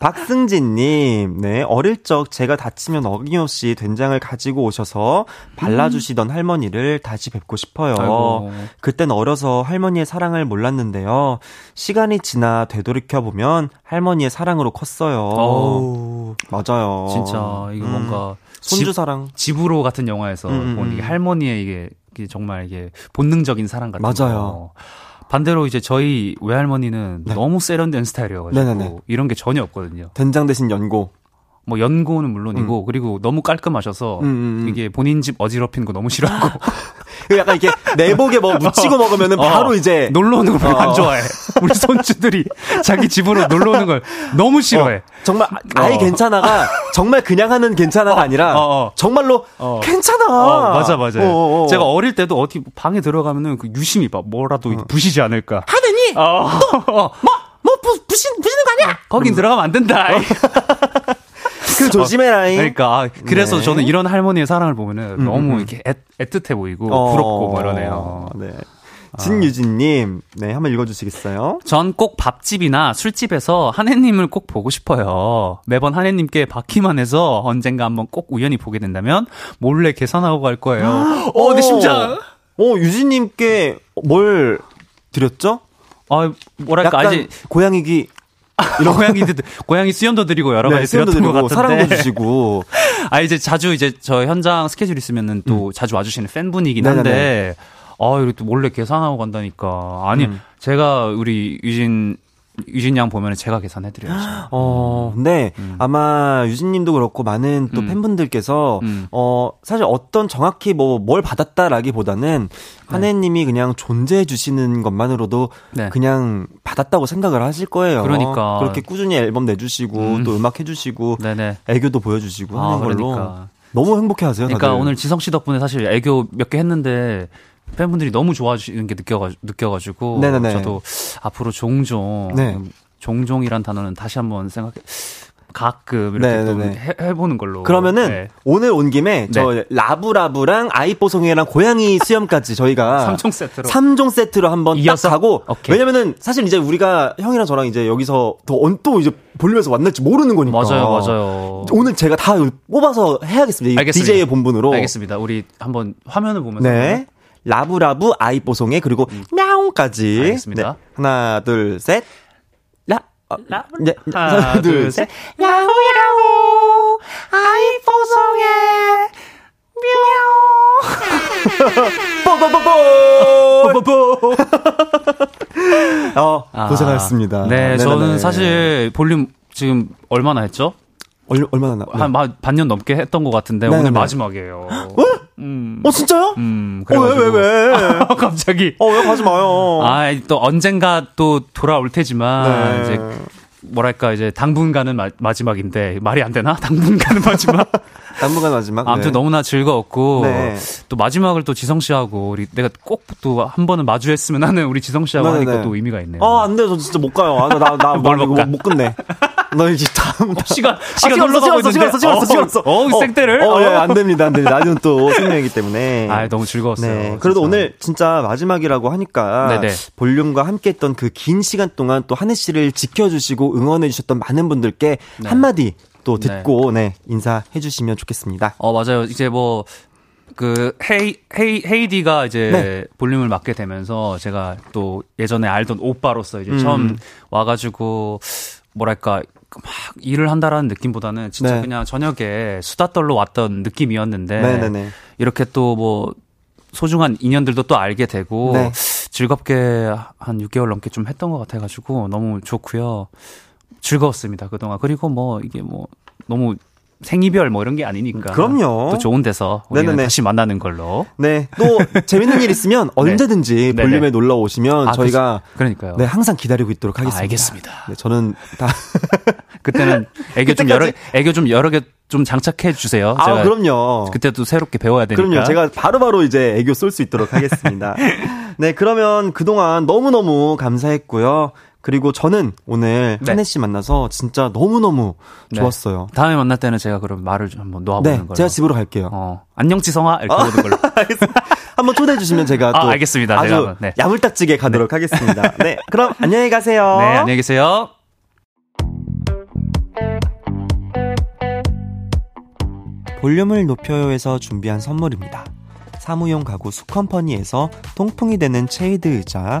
박승진님, 네, 어릴 적 제가 다치면 어김없이 된장을 가지고 오셔서 발라주시던 할머니를 다시 뵙고 싶어요. 아이고. 그땐 어려서 할머니의 사랑을 몰랐는데요. 시간이 지나 되돌이켜보면 할머니의 사랑으로 컸어요. 어우, 맞아요. 진짜 이거 음, 뭔가 손주 집, 사랑. 집으로 같은 영화에서 음, 음, 본 이게 음. 할머니의 이게, 이게 정말 이게 본능적인 사랑 같은 맞아요. 거. 반대로 이제 저희 외할머니는 네. 너무 세련된 스타일이어가지고 네네네. 이런 게 전혀 없거든요. 된장 대신 연고. 뭐 연고는 물론이고 그리고 너무 깔끔하셔서 음, 음, 음. 이게 본인 집 어지럽힌 거 너무 싫어하고 그 약간 이렇게 내복에 뭐 묻히고 먹으면은 바로 어, 이제 놀러 오는 걸안 어. 좋아해. 우리 손주들이 자기 집으로 놀러 오는 걸 너무 싫어해. 어, 정말 아예 어. 괜찮아가 정말 그냥 하는 괜찮아가 아니라 어, 어. 정말로 어. 괜찮아. 어, 맞아, 맞아요. 어, 어, 어. 제가 어릴 때도 어디 방에 들어가면은 그 유심히 봐. 뭐라도 부시지 않을까. 하느니 어. 어. 뭐 부, 부신 부시는 거 아니야? 거긴 들어가면 안 된다. 그 조심해라잉. 그러니까, 아, 그래서 네. 저는 이런 할머니의 사랑을 보면은 음, 너무 음. 이렇게 애, 애틋해 보이고 어, 부럽고 뭐 이러네요. 네. 진유진님, 네 한번 읽어주시겠어요? 전 꼭 밥집이나 술집에서 한혜님을 꼭 보고 싶어요. 매번 한혜님께 받기만 해서 언젠가 한번 꼭 우연히 보게 된다면 몰래 계산하고 갈 거예요. 어, 내 심장. 어 유진님께 뭘 드렸죠? 아, 뭐랄까, 아직 고양이기 이런 고양이들 고양이 수염도 드리고 여러 가지 네, 수염도 드렸던 것 드리고 같은데. 사랑도 주시고 아 이제 자주 이제 저 현장 스케줄 있으면은 또 자주 와주시는 팬분이긴 네네네. 한데 아 이렇게 또 몰래 계산하고 간다니까 아니 음. 제가 우리 유진 유진 양 보면은 제가 계산해 드려야죠. 어, 근데 아마 유진 님도 그렇고 많은 또 음. 팬분들께서 음. 어 사실 어떤 정확히 뭐 뭘 받았다라기보다는 한혜 님이 그냥 존재해 주시는 것만으로도 네. 그냥 받았다고 생각을 하실 거예요. 그러니까. 그렇게 꾸준히 앨범 내 주시고 음. 또 음악 해 주시고 네네. 애교도 보여 주시고 아 하는 걸로 그러니까. 너무 행복해하세요. 그러니까 다들. 오늘 지성 씨 덕분에 사실 애교 몇 개 했는데 팬분들이 너무 좋아하시는 게 느껴가 느껴가지고 네네네. 저도 앞으로 종종 네. 종종이란 단어는 다시 한번 생각해 가끔 이렇게 또 네네네. 해, 해보는 걸로. 그러면은 네. 오늘 온 김에 저 라브라브랑 아이뽀송이랑 고양이 수염까지 저희가 삼종 세트로. 3종 세트로 한번 이어서? 오케이. 왜냐면은 사실 이제 우리가 형이랑 저랑 이제 여기서 또또 이제 볼륨에서 만날지 모르는 거니까 맞아요, 맞아요. 오늘 제가 다 뽑아서 해야겠습니다. 이 알겠습니다. DJ의 본분으로 알겠습니다. 우리 한번 화면을 보면서. 네 라브라브 아이뽀송에 그리고 음. 알겠습니다. 네. 하나 둘 셋 라 어, 라- 네, 하나, 둘, 셋. 야우야우 아이뽀송에 뽀뽀뽀뽀 뽀뽀뽀 어 아, 고생하셨습니다. 네, 네네네. 저는 사실 볼륨 지금 얼마나 했죠? 얼, 얼마나 나, 네. 한 마- 반년 넘게 했던 것 같은데 네네네. 오늘 마지막이에요. 음. 어, 진짜요? 음, 어, 왜, 왜, 왜? 갑자기. 어, 왜 가지 마요. 아, 또 언젠가 또 돌아올 테지만, 네. 이제, 뭐랄까, 이제 당분간은 마, 마지막인데, 말이 안 되나? 당분간은 마지막. 당분간 마지막. 아무튼 네. 너무나 즐거웠고, 네. 또 마지막을 또 지성 씨하고, 우리, 내가 꼭 또 한 번은 마주했으면 하는 우리 지성 씨하고 네네네. 하니까 또 의미가 있네요. 아, 안 돼. 저 진짜 못 가요. 아, 나? 못 끝내. 너 이제 다음. 시간, 아, 시간 흘러가고 있는데. 찍었어, 찍었어, 찍었어. 어, 어, 생때를? 어, 예, 안 됩니다, 안 됩니다. 라디오는 또 생명이기 때문에. 아, 너무 즐거웠어요. 네. 그래도 진짜. 오늘 진짜 마지막이라고 하니까 네네. 볼륨과 함께 했던 그 긴 시간 동안 또 한혜 씨를 지켜주시고 응원해주셨던 많은 분들께 네. 한마디 또 듣고 네. 인사해주시면 좋겠습니다. 어, 맞아요. 이제 뭐, 그, 헤이, 헤이, 헤이디가 이제 네. 볼륨을 맡게 되면서 제가 또 예전에 알던 오빠로서 이제 음. 처음 와가지고, 뭐랄까, 막 일을 한다라는 느낌보다는 진짜 네. 그냥 저녁에 수다 떨러 왔던 느낌이었는데, 네네네. 이렇게 또 뭐, 소중한 인연들도 또 알게 되고, 네. 즐겁게 한 6개월 넘게 좀 했던 것 같아가지고, 너무 좋고요 즐거웠습니다, 그동안. 그리고 뭐, 이게 뭐, 너무 생이별 뭐 이런 게 아니니까. 그럼요. 또 좋은 데서 네네네. 다시 만나는 걸로. 네. 또 재밌는 일 있으면 언제든지 네네. 볼륨에 놀러 오시면 아, 저희가 그, 그러니까요. 네, 항상 기다리고 있도록 하겠습니다. 아, 알겠습니다. 네, 저는 다. 그때는 애교 좀 여러 애교 좀 여러 개 좀 장착해 주세요. 아, 그럼요. 그때도 새롭게 배워야 되니까. 그럼요. 제가 바로바로 이제 애교 쏠 수 있도록 하겠습니다. 네, 그러면 그동안 너무너무 감사했고요. 그리고 저는 오늘 네. 한혜 씨 만나서 진짜 너무너무 네. 좋았어요. 다음에 만날 때는 제가 그럼 말을 좀 한번 놓아보는 네, 걸로. 제가 집으로 갈게요. 어, 안녕 지성아 이렇게 부르는 걸로. 한번 초대해 주시면 제가 아, 또 알겠습니다. 아주 한번, 네. 야물딱지게 가도록 하겠습니다. 네, 그럼 안녕히 가세요. 네, 안녕히 계세요. 볼륨을 높여요에서 준비한 선물입니다. 사무용 가구 수컴퍼니에서 통풍이 되는 체이드 의자,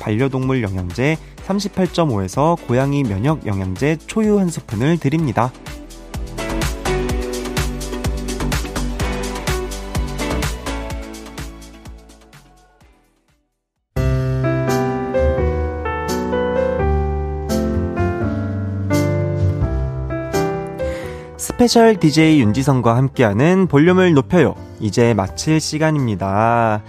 반려동물 영양제 38.5에서 고양이 면역 영양제 초유 한 스푼을 드립니다. special DJ 윤지성과 함께하는 볼륨을 높여요. 이제 마칠 시간입니다.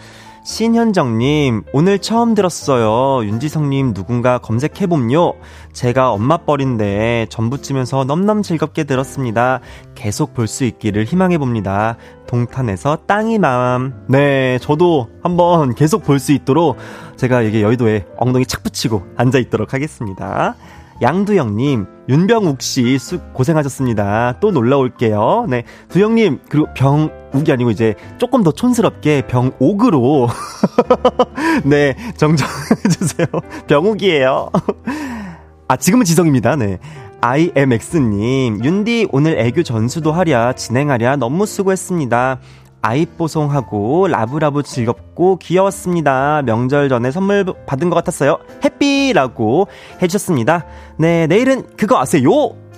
신현정님, 오늘 처음 들었어요. 윤지성님 누군가 검색해봄요. 제가 엄마 뻘인데 전부치면서 넘넘 즐겁게 들었습니다. 계속 볼 수 있기를 희망해봅니다. 동탄에서 땅이 마음. 네, 저도 한번 계속 볼 수 있도록 제가 이게 여의도에 엉덩이 착 붙이고 앉아있도록 하겠습니다. 양두영님, 윤병욱 씨, 수, 고생하셨습니다. 또 놀러 올게요. 네. 두영님, 그리고 병욱이 아니고 이제 조금 더 촌스럽게 병옥으로. 네, 정정해주세요. 병욱이에요. 아, 지금은 지성입니다. 네. IMX님, 윤디 오늘 애교 전수도 하랴, 진행하랴, 너무 수고했습니다. 아이뽀송하고 라브라브 즐겁고 귀여웠습니다. 명절 전에 선물 받은 것 같았어요. 해피라고 해주셨습니다. 네, 내일은 그거 아세요?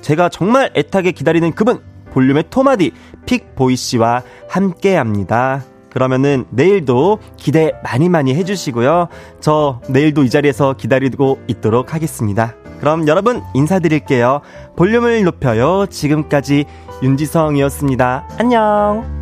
제가 정말 애타게 기다리는 그분 볼륨의 토마디 픽보이 씨와 함께 합니다. 그러면은 내일도 기대 많이 많이 해주시고요. 저 내일도 이 자리에서 기다리고 있도록 하겠습니다. 그럼 여러분 인사드릴게요. 볼륨을 높여요. 지금까지 윤지성이었습니다. 안녕.